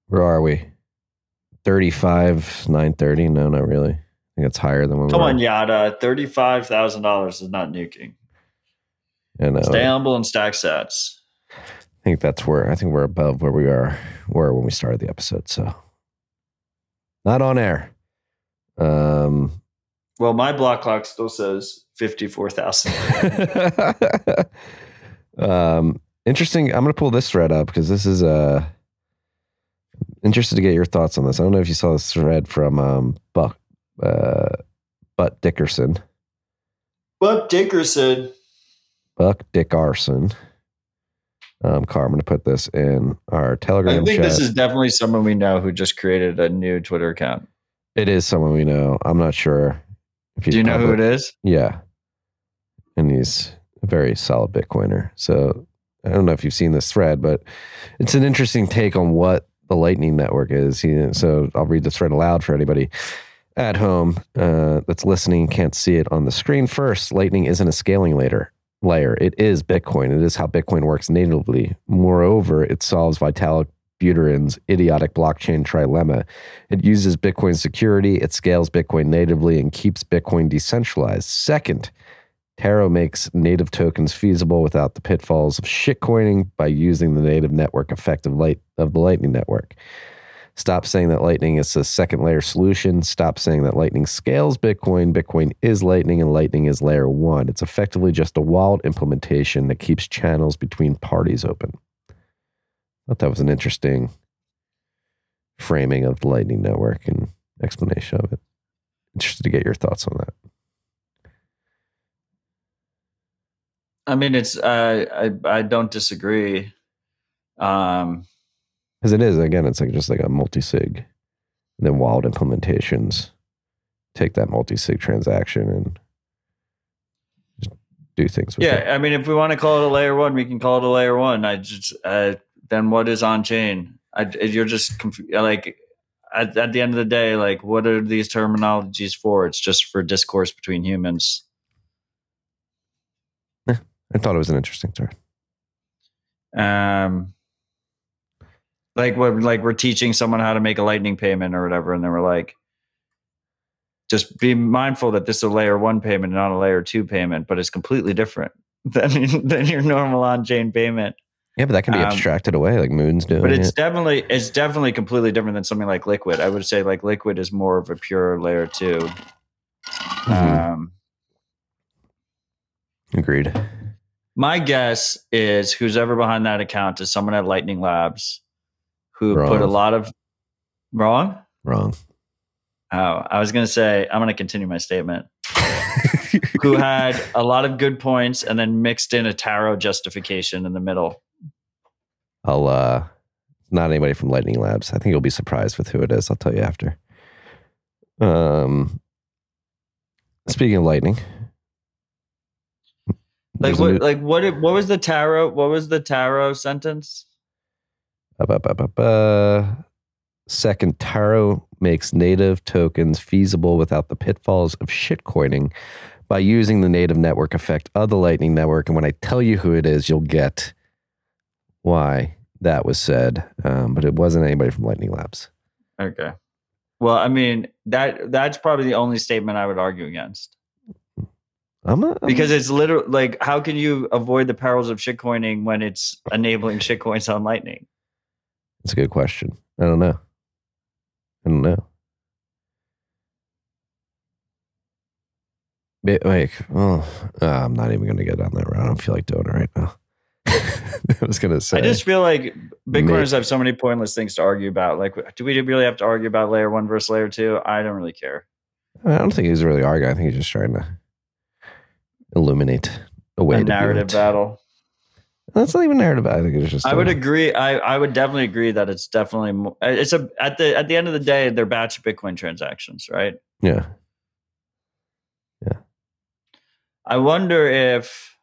where are we? Thirty-five nine thirty. No, not really. I think it's higher than when Come we on, Yada. Thirty-five thousand dollars is not nuking. And, uh, Stay humble and stack sats. I think that's where I think we're above where we are were when we started the episode. So not on air. Um, Well, my block clock still says fifty-four thousand. [laughs] um, interesting. I'm going to pull this thread up because this is uh, interested to get your thoughts on this. I don't know if you saw this thread from um, Buck, uh, Butt Dickerson, But Dickerson. Buck Dickerson. Um, Car, I'm going to put this in our Telegram I think chat. this is definitely someone we know who just created a new Twitter account. it is someone we know. I'm not sure if Do you know who it is? Yeah. And he's a very solid Bitcoiner. So I don't know if you've seen this thread, but it's an interesting take on what the Lightning Network is. He, so I'll read the thread aloud for anybody at home uh, that's listening can't see it on the screen. First, Lightning isn't a scaling layer. Layer. It is Bitcoin. It is how Bitcoin works natively. Moreover, it solves Vitalik Buterin's idiotic blockchain trilemma. It uses Bitcoin security, it scales Bitcoin natively, and keeps Bitcoin decentralized. Second, Taro makes native tokens feasible without the pitfalls of shitcoining by using the native network effect of, light, of the Lightning Network. Stop saying that Lightning is a second layer solution. Stop saying that Lightning scales Bitcoin. Bitcoin is Lightning and Lightning is layer one. It's effectively just a wallet implementation that keeps channels between parties open. I thought that was an interesting framing of the Lightning Network and explanation of it. Interested to get your thoughts on that. I mean, it's uh, I I don't disagree. Um, Because it is, again, it's like just like a multi sig. And then wild implementations take that multi sig transaction and just do things with it. yeah, I mean, if we want to call it a layer one, we can call it a layer one. I just uh, then what is on chain? I, you're just conf- like at, at the end of the day, like what are these terminologies for? It's just for discourse between humans. I thought it was an interesting thread. Um, like what like we're teaching someone how to make a lightning payment or whatever, and then we're like, just be mindful that this is a layer one payment, not a layer two payment, but it's completely different [laughs] than than your normal on chain payment. Yeah, but that can be Um, abstracted away, like Moon's doing. But it's it. definitely it's definitely completely different than something like Liquid. I would say like Liquid is more of a pure layer 2 Mhm. Um, Agreed. my guess is who's ever behind that account is someone at Lightning Labs who put a lot of wrong. Wrong. Oh, I was gonna say I'm gonna continue my statement. [laughs] who had a lot of good points and then mixed in a Taro justification in the middle. I'll uh not anybody from Lightning Labs. I think you'll be surprised with who it is. I'll tell you after. Um speaking of lightning. Like what? new- Like what? What was the Taro? What was the Taro sentence? Second, Taro makes native tokens feasible without the pitfalls of shitcoining by using the native network effect of the Lightning Network. And when I tell you who it is, you'll get why that was said. Um, but it wasn't anybody from Lightning Labs. Okay. Well, I mean that that's probably the only statement I would argue against I'm a, I'm because it's literally like how can you avoid the perils of shitcoining when it's enabling shitcoins on Lightning? It's a good question. I don't know. I don't know. Ba- Like, oh, uh, I'm not even going to get down that road. I don't feel like doing it right now. [laughs] I was going to say, I just feel like Bitcoiners have so many pointless things to argue about. Like, do we really have to argue about layer one versus layer two? I don't really care. I don't think he's really arguing. I think he's just trying to illuminate a way A to do narrative battle. That's not even narrative. I think it's just. I would agree. I, I would definitely agree that it's definitely mo- uh, it's a at the at the end of the day they're batch Bitcoin transactions, right? Yeah. Yeah. I wonder if,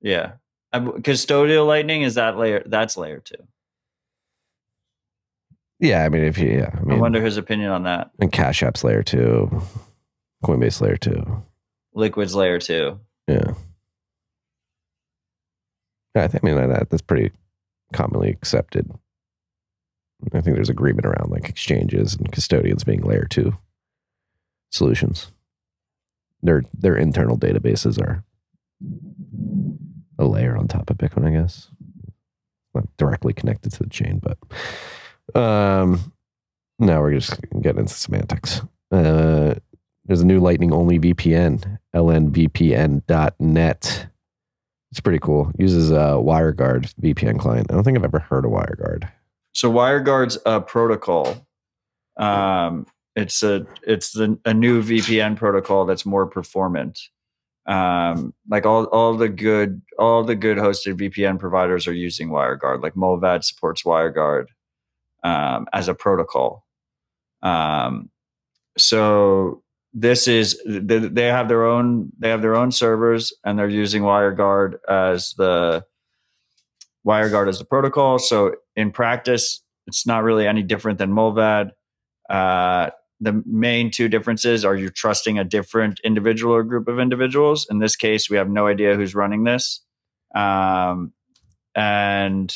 yeah, I- custodial lightning is that layer? That's layer two. Yeah. I mean, if you, yeah. I I wonder his opinion on that. and Cash App's layer two, Coinbase layer two. Liquid's layer two. Yeah. I think I mean that that's pretty commonly accepted. I think there's agreement around like exchanges and custodians being layer two solutions. Their their internal databases are a layer on top of Bitcoin, I guess. Not directly connected to the chain, but um now we're just getting into semantics. Uh there's a new lightning only VPN, lnvpn.net. It's pretty cool. Uses a WireGuard VPN client. I don't think I've ever heard of WireGuard. So WireGuard's a protocol. Um, it's a it's the, a new VPN protocol that's more performant. Um, like all all the good all the good hosted VPN providers are using WireGuard. Like Mullvad supports WireGuard um, as a protocol. Um, so this is they, have their own they have their own servers and they're using WireGuard as the WireGuard as the protocol. So in practice, it's not really any different than Mullvad. Uh, the main two differences are you're trusting a different individual or group of individuals. In this case, we have no idea who's running this. Um, and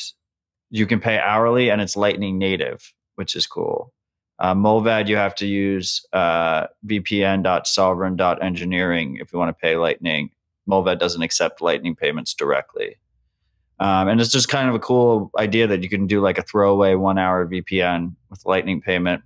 you can pay hourly and it's Lightning native, which is cool. Uh, Mullvad, you have to use uh, vpn.sovereign.engineering if you want to pay Lightning. Mullvad doesn't accept Lightning payments directly. Um, and it's just kind of a cool idea that you can do like a throwaway one hour VPN with Lightning payment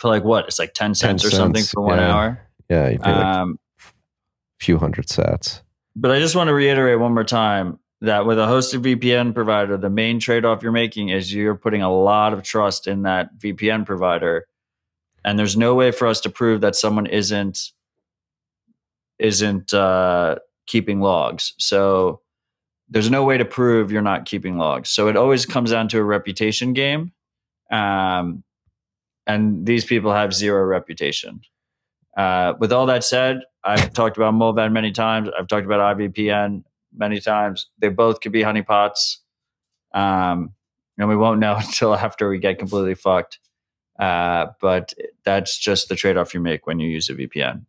for like what? It's like 10 cents or something for one yeah. hour. Yeah, you pay like Um, a few hundred sats. but I just want to reiterate one more time that with a hosted VPN provider, the main trade off you're making is you're putting a lot of trust in that VPN provider. And there's no way for us to prove that someone isn't isn't uh, keeping logs. So there's no way to prove you're not keeping logs. So it always comes down to a reputation game. Um, and these people have zero reputation. Uh, with all that said, I've talked about Mullvad many times. I've talked about IVPN many times. They both could be honeypots. Um, and we won't know [laughs] until after we get completely fucked. Uh, but that's just the trade off you make when you use a VPN.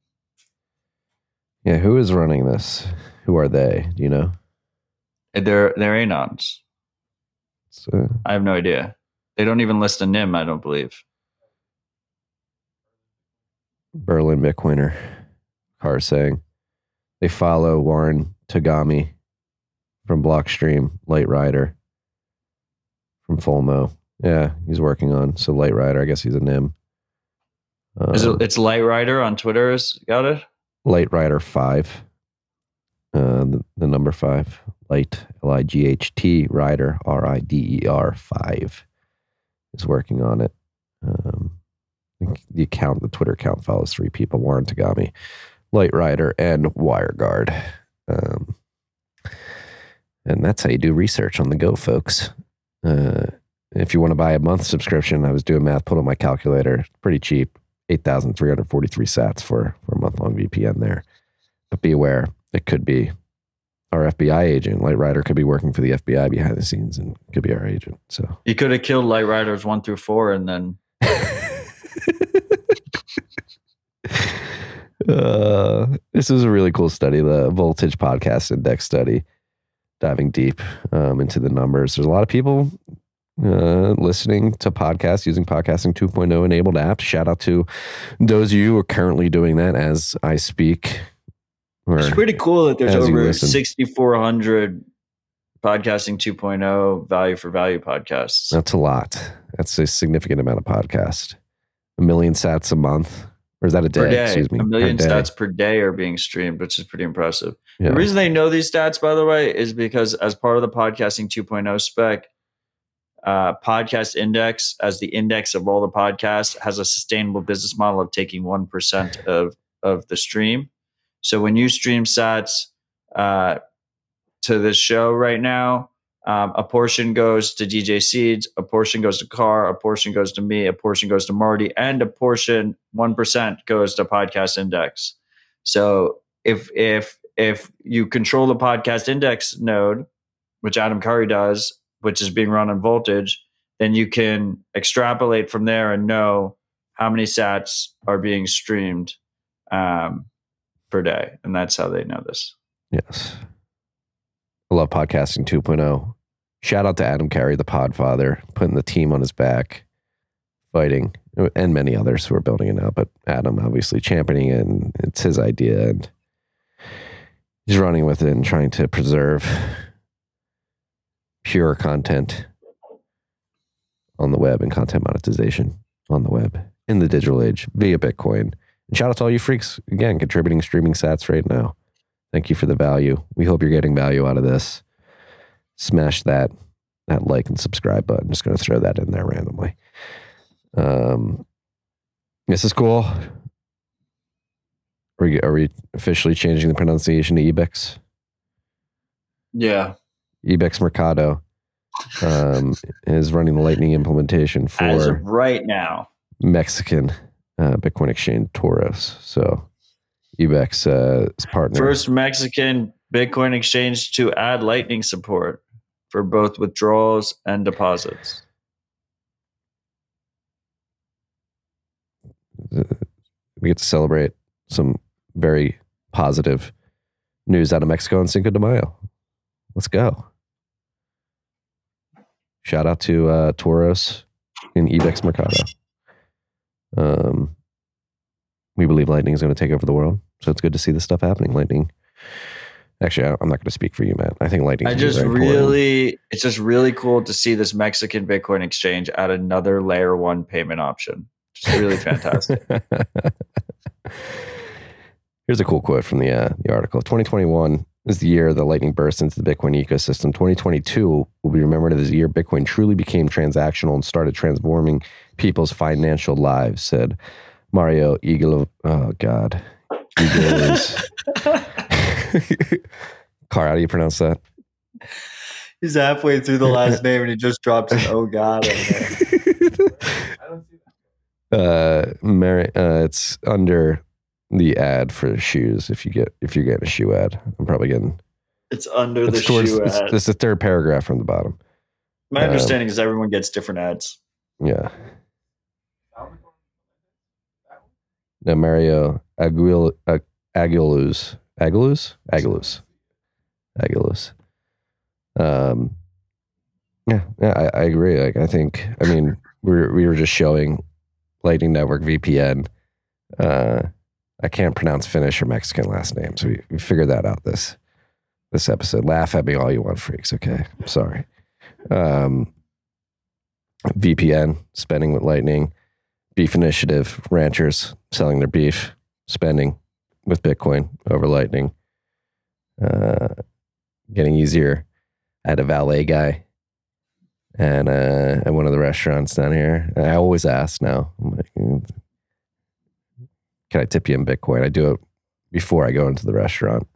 Yeah, who is running this? Who are they? Do you know? They're, they're anons. It's, uh, I have no idea. They don't even list a NIM, I don't believe. Berlin Bitcoiner car saying they follow Warren Togami from Blockstream, Light Rider from Fulmo. Yeah, he's working on so Light Rider. I guess he's a NIM. Is Um, it, it's Light Rider on Twitter. Has got it. Light Rider five. Uh, the, the number five, Light L I G H T Rider R I D E R five is working on it. Um, I think the account, the Twitter account, follows three people: Warren Togami, Light Rider, and WireGuard. Um, and that's how you do research on the go, folks. Uh, if you want to buy a month subscription, I was doing math, put on my calculator, pretty cheap. 8,343 sats for, for a month long VPN there. But be aware, it could be our FBI agent. Light Rider could be working for the FBI behind the scenes and could be our agent. So You could have killed Light Riders one through four, and then [laughs] [laughs] uh, this is a really cool study, the Voltage Podcast Index study, diving deep um, into the numbers. There's a lot of people uh, listening to podcasts using podcasting 2.0 enabled apps. Shout out to those of you who are currently doing that as I speak. It's pretty cool that there's over 6,400 podcasting 2.0 value for value podcasts. That's a lot. That's a significant amount of podcast. A million sats a month, or is that a day? day. Excuse me. A million per stats per day are being streamed, which is pretty impressive. Yeah. The reason they know these stats, by the way, is because as part of the podcasting 2.0 spec, uh, Podcast Index, as the index of all the podcasts, has a sustainable business model of taking 1% of, of the stream. So when you stream sats uh, to this show right now, um, a portion goes to DJ Seeds, a portion goes to Car, a portion goes to me, a portion goes to Marty, and a portion, 1% goes to Podcast Index. So if if if you control the podcast index node, which Adam Curry does, which is being run on voltage, then you can extrapolate from there and know how many sats are being streamed um, per day, and that's how they know this. Yes. I love podcasting 2.0. Shout out to Adam Curry, the podfather, putting the team on his back, fighting, and many others who are building it out. But Adam obviously championing it, and it's his idea, and he's running with it and trying to preserve pure content on the web and content monetization on the web in the digital age via Bitcoin. And shout out to all you freaks again contributing streaming sats right now. Thank you for the value. We hope you're getting value out of this. Smash that that like and subscribe button. Just going to throw that in there randomly. Um, this is cool. Are we, are we officially changing the pronunciation to Ebex? Yeah, Ebex Mercado um, is running the Lightning implementation as for of right now. Mexican uh, Bitcoin exchange Tauros. So Ebex uh, partner. First Mexican Bitcoin exchange to add Lightning support for both withdrawals and deposits. we get to celebrate some very positive news out of Mexico and Cinco de Mayo. Let's go. Shout out to uh, Tauros in Ebex Mercado. Um, we believe Lightning is going to take over the world. So it's good to see this stuff happening. Lightning. Actually, I'm not going to speak for you, Matt. I think Lightning. I just really, it's just really cool to see this Mexican Bitcoin exchange add another layer one payment option. Just really fantastic. [laughs] Here's a cool quote from the uh, the article. 2021 is the year the lightning burst into the Bitcoin ecosystem. 2022 will be remembered as the year Bitcoin truly became transactional and started transforming people's financial lives. Said Mario Eagle. Oh God, Eagles. [laughs] Car, how do you pronounce that? He's halfway through the last [laughs] name and he just drops an oh god. [laughs] uh, Mary, uh, it's under the ad for shoes. If you get if you're getting a shoe ad, I'm probably getting. It's under the towards. shoe It's, ad. it's the third paragraph from the bottom. My um, understanding is everyone gets different ads. Yeah. No, Mario Aguil uh, Aguiluz Aguiluz Aguiluz Aguiluz. Um, Yeah, yeah, I, I agree. Like, I think, I mean, we [laughs] were, we were just showing Lightning Network VPN. Uh, I can't pronounce Finnish or Mexican last names. We, we figured that out this this episode. Laugh at me all you want, freaks. Okay, I'm sorry. Um, VPN spending with Lightning, Beef Initiative, ranchers selling their beef, spending with Bitcoin over Lightning. Uh, getting easier. I had a valet guy and uh, at one of the restaurants down here. And I always ask now, I'm like, "Mm, can I tip you in Bitcoin? I do it before I go into the restaurant.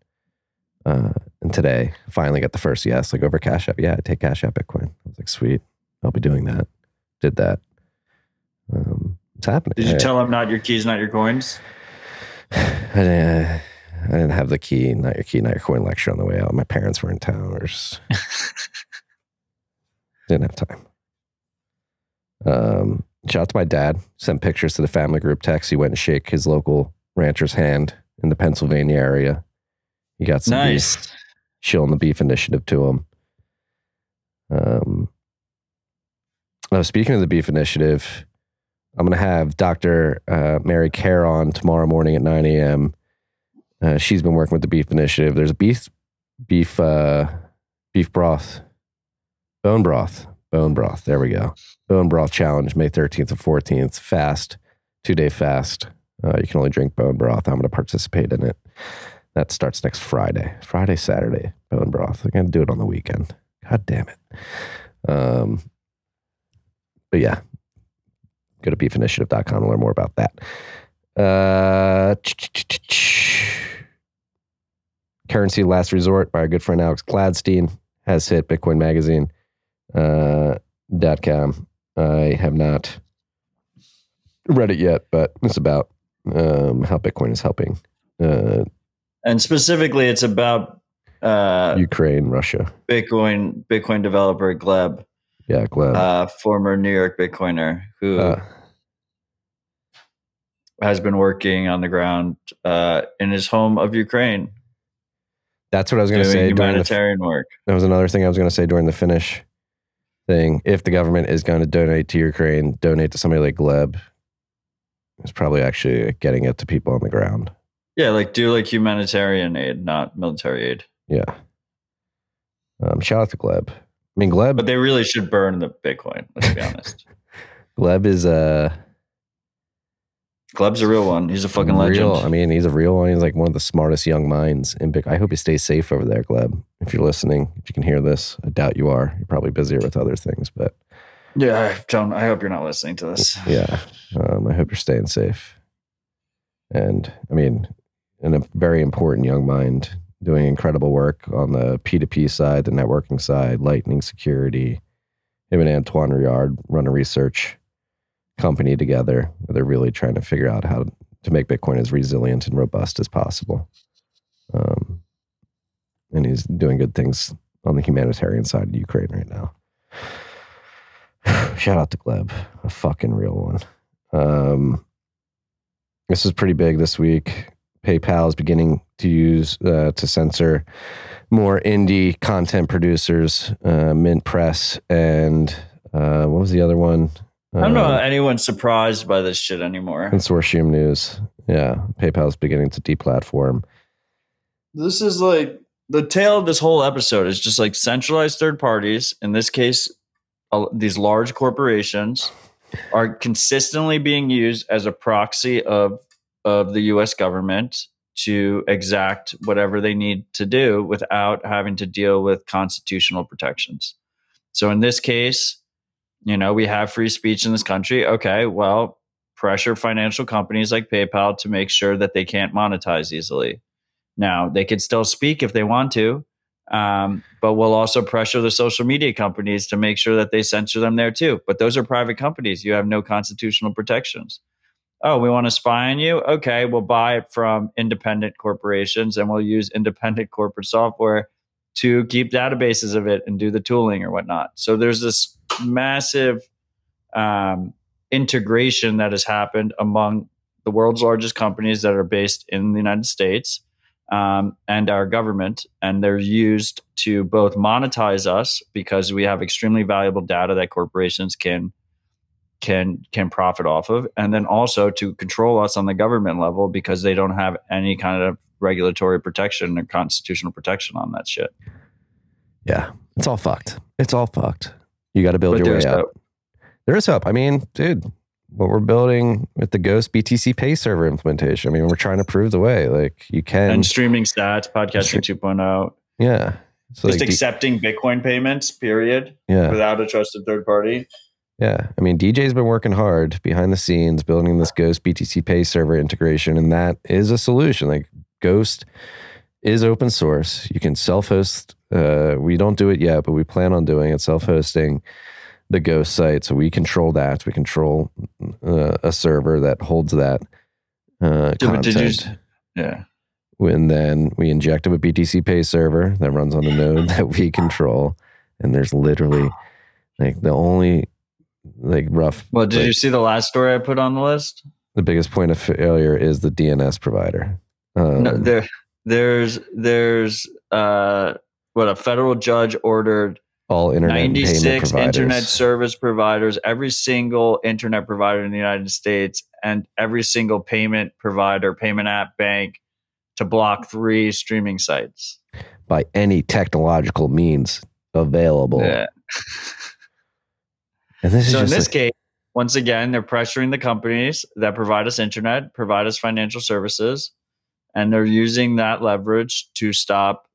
Uh, and today, finally got the first yes, like over Cash App. Yeah, I take Cash App Bitcoin. I was like, sweet, I'll be doing that. Did that. Um, it's happening. Did you tell him not your keys, not your coins? I didn't, I didn't have the key, not your key, not your coin lecture on the way out. My parents were in town. Or just [laughs] didn't have time. Um, shout out to my dad. Sent pictures to the family group text. He went and shake his local rancher's hand in the Pennsylvania area. He got some Nice. beef, shilling the beef initiative to him. Um, oh, speaking of the beef initiative, I'm going to have Dr. Uh, Mary Kerr on tomorrow morning at 9 a.m. Uh, she's been working with the beef initiative. There's a beef, beef, uh, beef broth, bone broth, bone broth. There we go. Bone broth challenge, May 13th and 14th. Fast, two day fast. Uh, you can only drink bone broth. I'm going to participate in it. That starts next Friday, Friday, Saturday. Bone broth. I'm going to do it on the weekend. God damn it. Um, but yeah, go to beefinitiative.com to learn more about that. Uh, Currency Last Resort by our good friend Alex Gladstein has hit Bitcoin Magazine uh, dot com. I have not read it yet, but it's about um, how Bitcoin is helping uh, And specifically, it's about uh, Ukraine, Russia. Bitcoin Bitcoin developer Gleb, Yeah, Gleb. uh, former New York Bitcoiner, who Uh, has been working on the ground uh, in his home of Ukraine, that's what I was going to say. During the, humanitarian work. that was another thing I was going to say during the finish thing. If the government is going to donate to Ukraine, donate to somebody like Gleb. It's probably actually getting it to people on the ground. Yeah, like do like humanitarian aid, not military aid. Yeah. Um, shout out to Gleb. I mean, Gleb. But they really should burn the Bitcoin. Let's be honest. [laughs] Gleb is uh, Gleb's a real one. He's a fucking real. legend. I mean, he's a real one. He's like one of the smartest young minds in big. I hope you stay safe over there, Gleb. If you're listening, if you can hear this, I doubt you are. You're probably busier with other things, but yeah, I don't. I hope you're not listening to this. [laughs] yeah, um, I hope you're staying safe. And I mean, and a very important young mind doing incredible work on the P2P side, the networking side, lightning security. Him and Antoine Riard run a research company together where they're really trying to figure out how to make Bitcoin as resilient and robust as possible. Um, and he's doing good things on the humanitarian side of Ukraine right now. [sighs] Shout out to Gleb, a fucking real one. Um, this is pretty big this week. PayPal is beginning to use uh, to censor more indie content producers, uh, Mint Press, and uh, what was the other one? I don't know Uh, anyone's surprised by this shit anymore. Consortium News. Yeah, PayPal is beginning to deplatform. This is like the tail of this whole episode is just like centralized third parties. In this case, uh, these large corporations are consistently being used as a proxy of of the U.S. government to exact whatever they need to do without having to deal with constitutional protections. So in this case, you know, we have free speech in this country. Okay, well, pressure financial companies like PayPal to make sure that they can't monetize easily. Now, they could still speak if they want to, um, but we'll also pressure the social media companies to make sure that they censor them there too. But those are private companies. You have no constitutional protections. Oh, we want to spy on you? Okay, we'll buy it from independent corporations and we'll use independent corporate software to keep databases of it and do the tooling or whatnot. So there's this massive um, integration that has happened among the world's largest companies that are based in the United States um, and our government, and they're used to both monetize us because we have extremely valuable data that corporations can can can profit off of, and then also to control us on the government level because they don't have any kind of regulatory protection or constitutional protection on that shit. Yeah, it's all fucked. It's all fucked. You got to build But your way up. hope. There is hope. I mean, dude, what we're building with the Ghost BTCPay Server implementation. I mean, we're trying to prove the way. Like you can, And streaming stats, podcasting 2.0, yeah. So just like, accepting Bitcoin payments, period, yeah, without a trusted third party. Yeah. I mean, DJ's been working hard behind the scenes building this Ghost BTCPay Server integration, and that is a solution. Like Ghost is open source. You can self-host. Uh, we don't do it yet, but we plan on doing it. Self-hosting the Ghost site, so we control that. We control uh, a server that holds that uh, Yeah, but did you- content. Yeah. and then we inject it with BTCPay server that runs on a node [laughs] that we control. And there's literally like the only like rough. Well, did like, you see the last story I put on the list? The biggest point of failure is the DNS provider. Um, no, there, there's, there's, uh, what a federal judge ordered all internet and payment 96 internet service providers, every single internet provider in the United States, and every single payment provider, payment app, bank to block three streaming sites. by any technological means available. Yeah. [laughs] And this is So in this like- case, once again, they're pressuring the companies that provide us internet, provide us financial services, and they're using that leverage to stop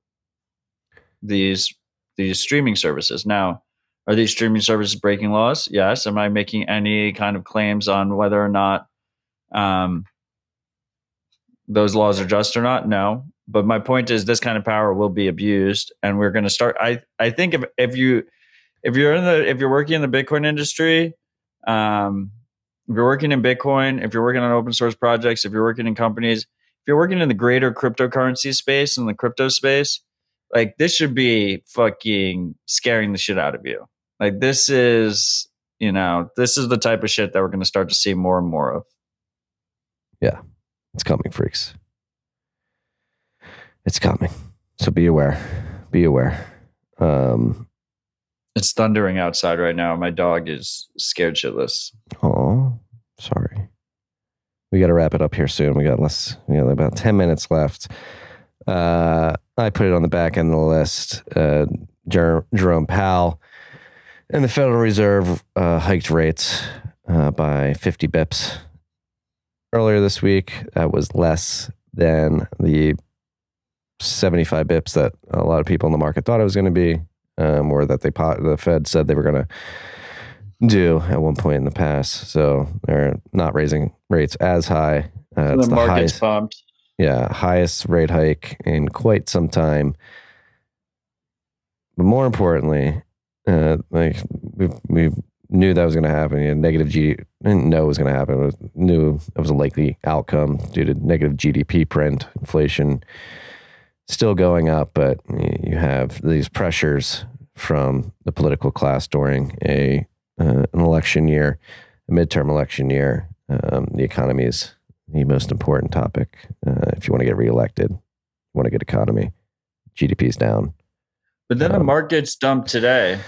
these these streaming services. Now, are these streaming services breaking laws? Yes. Am I making any kind of claims on whether or not um, those laws are just or not? No. But my point is, this kind of power will be abused, and we're going to start. I I think if if you if you're in the if you're working in the Bitcoin industry, um, if you're working in Bitcoin, if you're working on open source projects, if you're working in companies, if you're working in the greater cryptocurrency space and the crypto space, like this should be fucking scaring the shit out of you. Like this is, you know, this is the type of shit that we're going to start to see more and more of. Yeah. It's coming, freaks. It's coming. So be aware. Be aware. Um, It's thundering outside right now. My dog is scared shitless. oh, sorry. We got to wrap it up here soon. We got less. We got about ten minutes left. Uh, I put it on the back end of the list. Uh, Jer- Jerome Powell and the Federal Reserve uh, hiked rates uh, by 50 bips earlier this week. That was less than the 75 bips that a lot of people in the market thought it was going to be, um, or that they po- the Fed said they were going to do at one point in the past. So they're not raising rates as high. Uh, it's the the market's highest, pumped. yeah, highest rate hike in quite some time. But more importantly, uh, like we we knew that was going to happen. You know, negative G didn't know it was going to happen. We knew it was a likely outcome due to negative GDP print, inflation still going up, but you have these pressures from the political class during a uh, an election year, a midterm election year. Um, the economy is the most important topic. Uh, if you want to get reelected, you want a good economy. GDP is down. But then the Um, market's dumped today.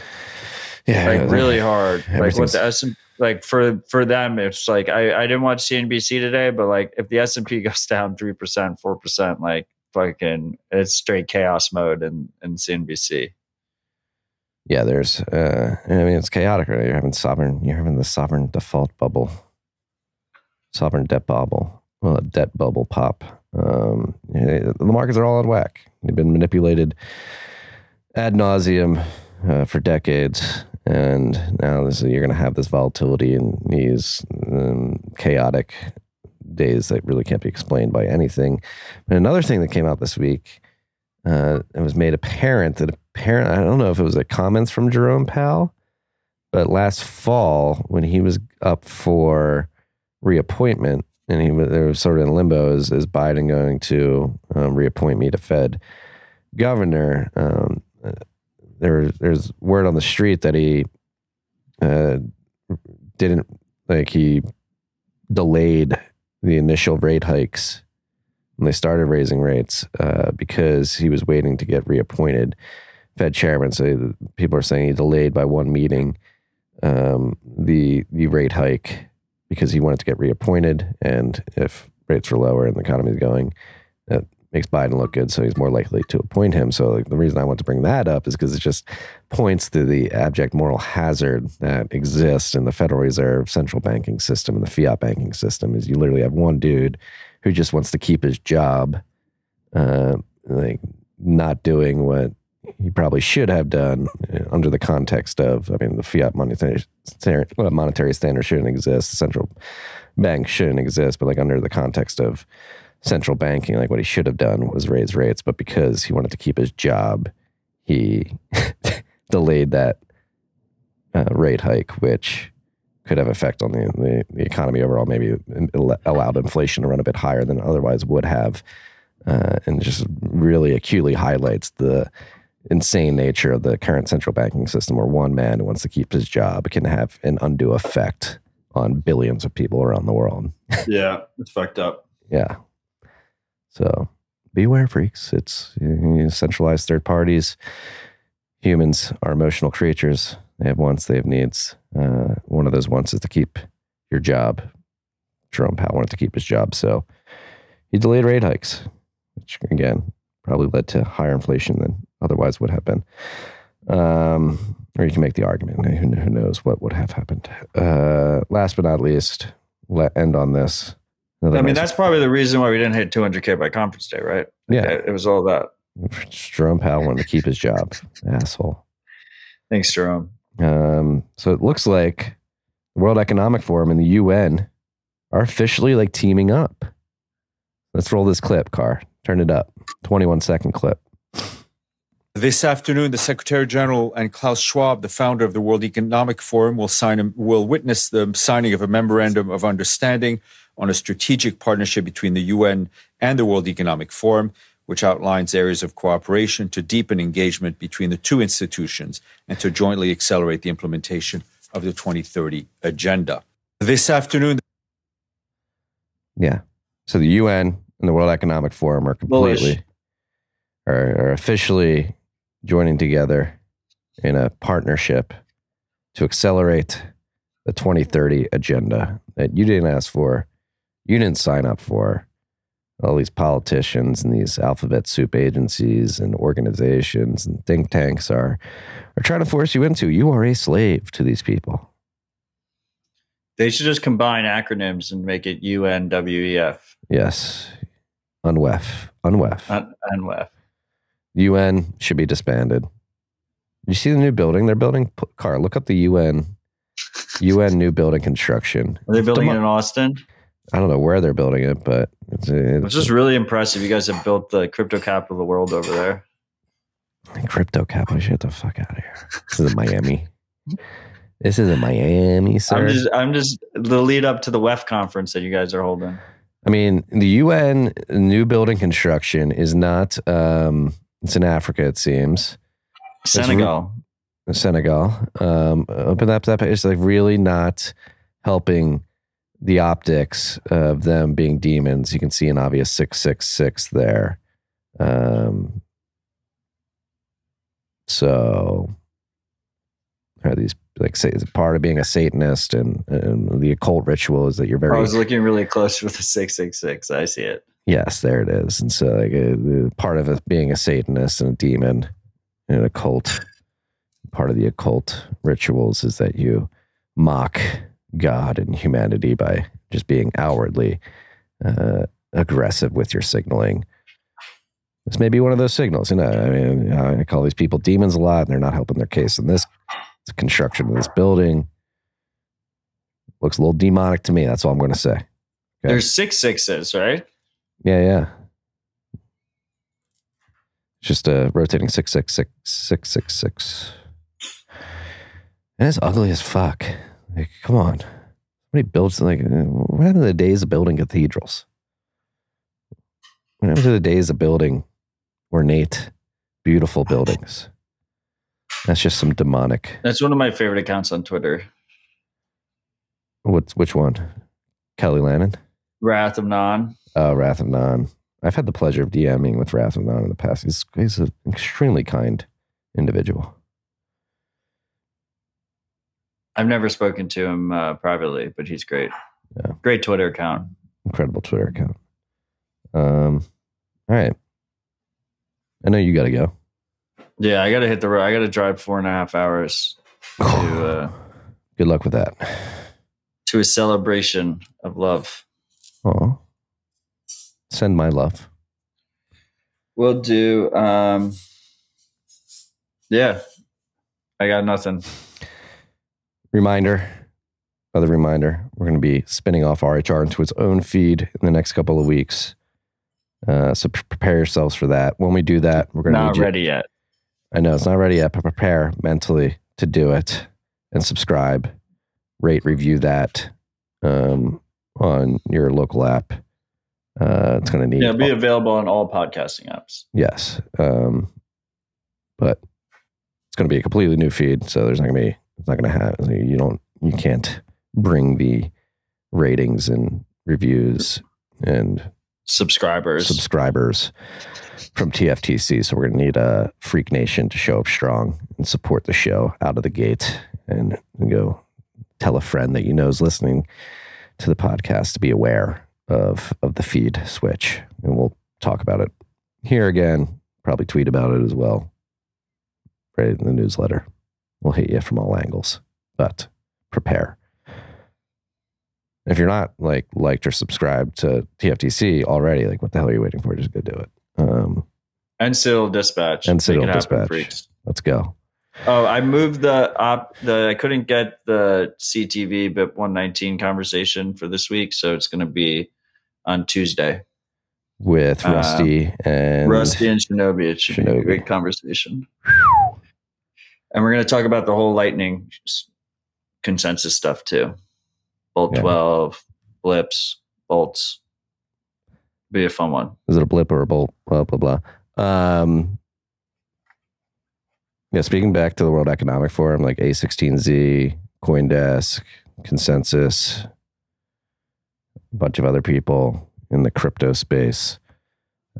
Yeah, like really hard. Like what the S like for for them, it's like I I didn't watch CNBC today, but like if the S and P [laughs] goes down three percent, four percent, like fucking it's straight chaos mode in in CNBC. Yeah, there's. Uh, I mean, it's chaotic. Right? You're having sovereign. You're having the sovereign default bubble, sovereign debt bubble. Well, a debt bubble pop. Um, the markets are all out of whack. They've been manipulated ad nauseum uh, for decades, and now this, you're going to have this volatility in these um, chaotic days that really can't be explained by anything. But another thing that came out this week uh, it was made apparent that apparent I don't know if it was a comments from Jerome Powell, but last fall when he was up for reappointment and he was, there was sort of in limbo is, is Biden going to um, reappoint me to Fed governor? Um, uh, there there's word on the street that he uh, didn't like he delayed the initial rate hikes when they started raising rates uh, because he was waiting to get reappointed Fed chairman. So people are saying he delayed by one meeting um, the the rate hike because he wanted to get reappointed, and if rates were lower and the economy is going, that makes Biden look good. So he's more likely to appoint him. So like, the reason I want to bring that up is because it just points to the abject moral hazard that exists in the Federal Reserve central banking system and the fiat banking system. Is you literally have one dude who just wants to keep his job, uh, like not doing what he probably should have done uh, under the context of, I mean, the fiat monetary, monetary standard shouldn't exist. The central bank shouldn't exist, but like under the context of central banking, like what he should have done was raise rates. But because he wanted to keep his job, he [laughs] delayed that uh, rate hike, which could have effect on the, the, the, economy overall. Maybe allowed inflation to run a bit higher than otherwise would have, uh, and just really acutely highlights the insane nature of the current central banking system, where one man who wants to keep his job can have an undue effect on billions of people around the world. [laughs] yeah, it's fucked up. Yeah. So beware, freaks. It's you know, centralized third parties. Humans are emotional creatures. They have wants, they have needs. Uh, one of those wants is to keep your job. Jerome Powell wanted to keep his job, so he delayed rate hikes, which again probably led to higher inflation than otherwise would have been. Um, or you can make the argument. Who, knows what would have happened? Uh, last but not least, let end on this. Another I mean, nice that's probably the reason why we didn't hit 200k by conference day, right? Yeah, it, it was all that. Jerome Powell wanted to keep his job. [laughs] Asshole. Thanks, Jerome. Um, so it looks like the World Economic Forum and the UN are officially like teaming up. Let's roll this clip, Car. Turn it up. 21 second clip. This afternoon, the Secretary General and Klaus Schwab, the founder of the World Economic Forum, will sign will witness the signing of a memorandum of understanding on a strategic partnership between the UN and the World Economic Forum, which outlines areas of cooperation to deepen engagement between the two institutions and to jointly accelerate the implementation of the 2030 agenda. This afternoon, yeah. So the UN and the World Economic Forum are completely are, are officially joining together in a partnership to accelerate the 2030 agenda that you didn't ask for, you didn't sign up for. All these politicians and these alphabet soup agencies and organizations and think tanks are are trying to force you into. You are a slave to these people. They should just combine acronyms and make it UNWEF. Yes. UNWEF. UNWEF. UNWEF. UN should be disbanded. You see the new building they're building? Car, look up the UN. UN new building construction. Are they building Demo- it in Austin? I don't know where they're building it, but it's, it's, it's just really impressive. You guys have built the crypto capital of the world over there. Crypto capital, shut the fuck out of here. This is a Miami. This is a Miami, sir. I'm just, I'm just the lead up to the WEF conference that you guys are holding. I mean, the UN new building construction is not um, it's in Africa, it seems. Senegal. Re- Senegal. Um, open up that page. It's like really not helping the optics of them being demons. You can see an obvious 666 there. Um, so are these like say part of being a Satanist and, and the occult ritual is that you're very. I was looking really close with the six six six. I see it. Yes, there it is. And so, like, a, part of it being a Satanist and a demon and a cult, part of the occult rituals is that you mock God and humanity by just being outwardly uh, aggressive with your signaling. This may be one of those signals. You know, I mean, I call these people demons a lot, and they're not helping their case in this construction of this building. Looks a little demonic to me. That's all I'm going to say. Okay? There's six sixes, right? Yeah, yeah. Just a rotating six six six six six six. And it's ugly as fuck. Like, come on. Somebody builds like uh, what happened to the days of building cathedrals? What happened to the days of building ornate, beautiful buildings? That's just some demonic. That's one of my favorite accounts on Twitter. What's which one? Kelly Lannon? Wrath of Gnon. Oh, Wrath of Gnon. I've had the pleasure of DMing with Wrath of Gnon in the past. He's, he's an extremely kind individual. I've never spoken to him uh, privately, but he's great. Yeah. Great Twitter account. Incredible Twitter account. Um, all right. I know you got to go. Yeah, I got to hit the road. I got to drive four and a half hours to [sighs] uh, Good luck with that. to a celebration of love. Oh, send my love. We'll do. Um, yeah, I got nothing. Reminder, another reminder. We're going to be spinning off RHR into its own feed in the next couple of weeks. Uh, so pre- prepare yourselves for that. When we do that, we're going to Not need you- ready yet. I know it's not ready yet, but prepare mentally to do it and subscribe, rate, review that um, on your local app. Uh, it's going to need Yeah, be available on all podcasting apps. yes, um, but it's going to be a completely new feed, so there's not going to be it's not going to have you don't you can't bring the ratings and reviews and Subscribers. subscribers from TFTC. So we're going to need a Freak Nation to show up strong and support the show out of the gate and, and go tell a friend that you know is listening to the podcast to be aware of of the feed switch. And we'll talk about it here again, probably tweet about it as well. Right in the newsletter. We'll hit you from all angles, but prepare. If you're not like liked or subscribed to TFTC already, like what the hell are you waiting for? Just go do it. Um, and Citadel Dispatch. And happen, Dispatch. freaks. let's go. Oh, I moved the op. The I couldn't get the CTV BIP 119 conversation for this week, so it's going to be on Tuesday. With Uh, Rusty and Rusty and Shinobi. It should be a great conversation. And we're going to talk about the whole Lightning consensus stuff too. Bolt Yeah. 12, blips, bolts. Be a fun one. is it a blip or a bolt? Blah blah blah. Um, yeah, speaking back to the World Economic Forum, like A16Z, CoinDesk, Consensus, a bunch of other people in the crypto space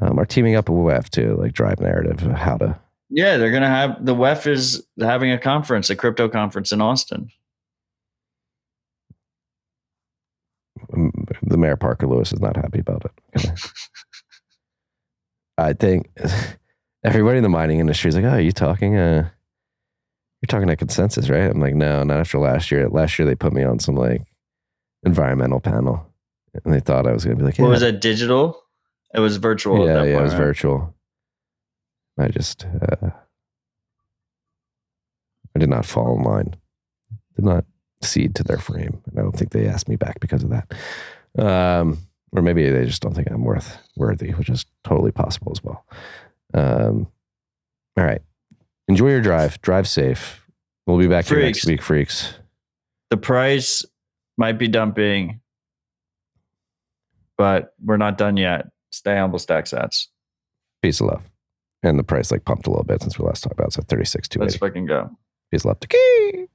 um, are teaming up with WEF to like drive narrative of how to. Yeah, they're going to have the WEF is having a conference, a crypto conference in Austin. um, The mayor Parker Lewis is not happy about it. I think [laughs] everybody in the mining industry is like, "Oh, are you talking? Uh, you're talking to consensus, right?" I'm like, "No, not after last year. Last year they put me on some like environmental panel, and they thought I was going to be like, yeah, What was it? Digital? It was virtual. at yeah, that yeah, it was right? virtual. I just, uh, I did not fall in line. Did not cede to their frame, and I don't think they asked me back because of that. Um, or maybe they just don't think I'm worth worthy, which is totally possible as well. Um, all right, enjoy your drive. Drive safe. We'll be back here next week, freaks. The price might be dumping, but we're not done yet. Stay humble, stack sats. Peace of love. And the price like pumped a little bit since we last talked about it. So 36 Let's 280. fucking go. Peace of love. Key.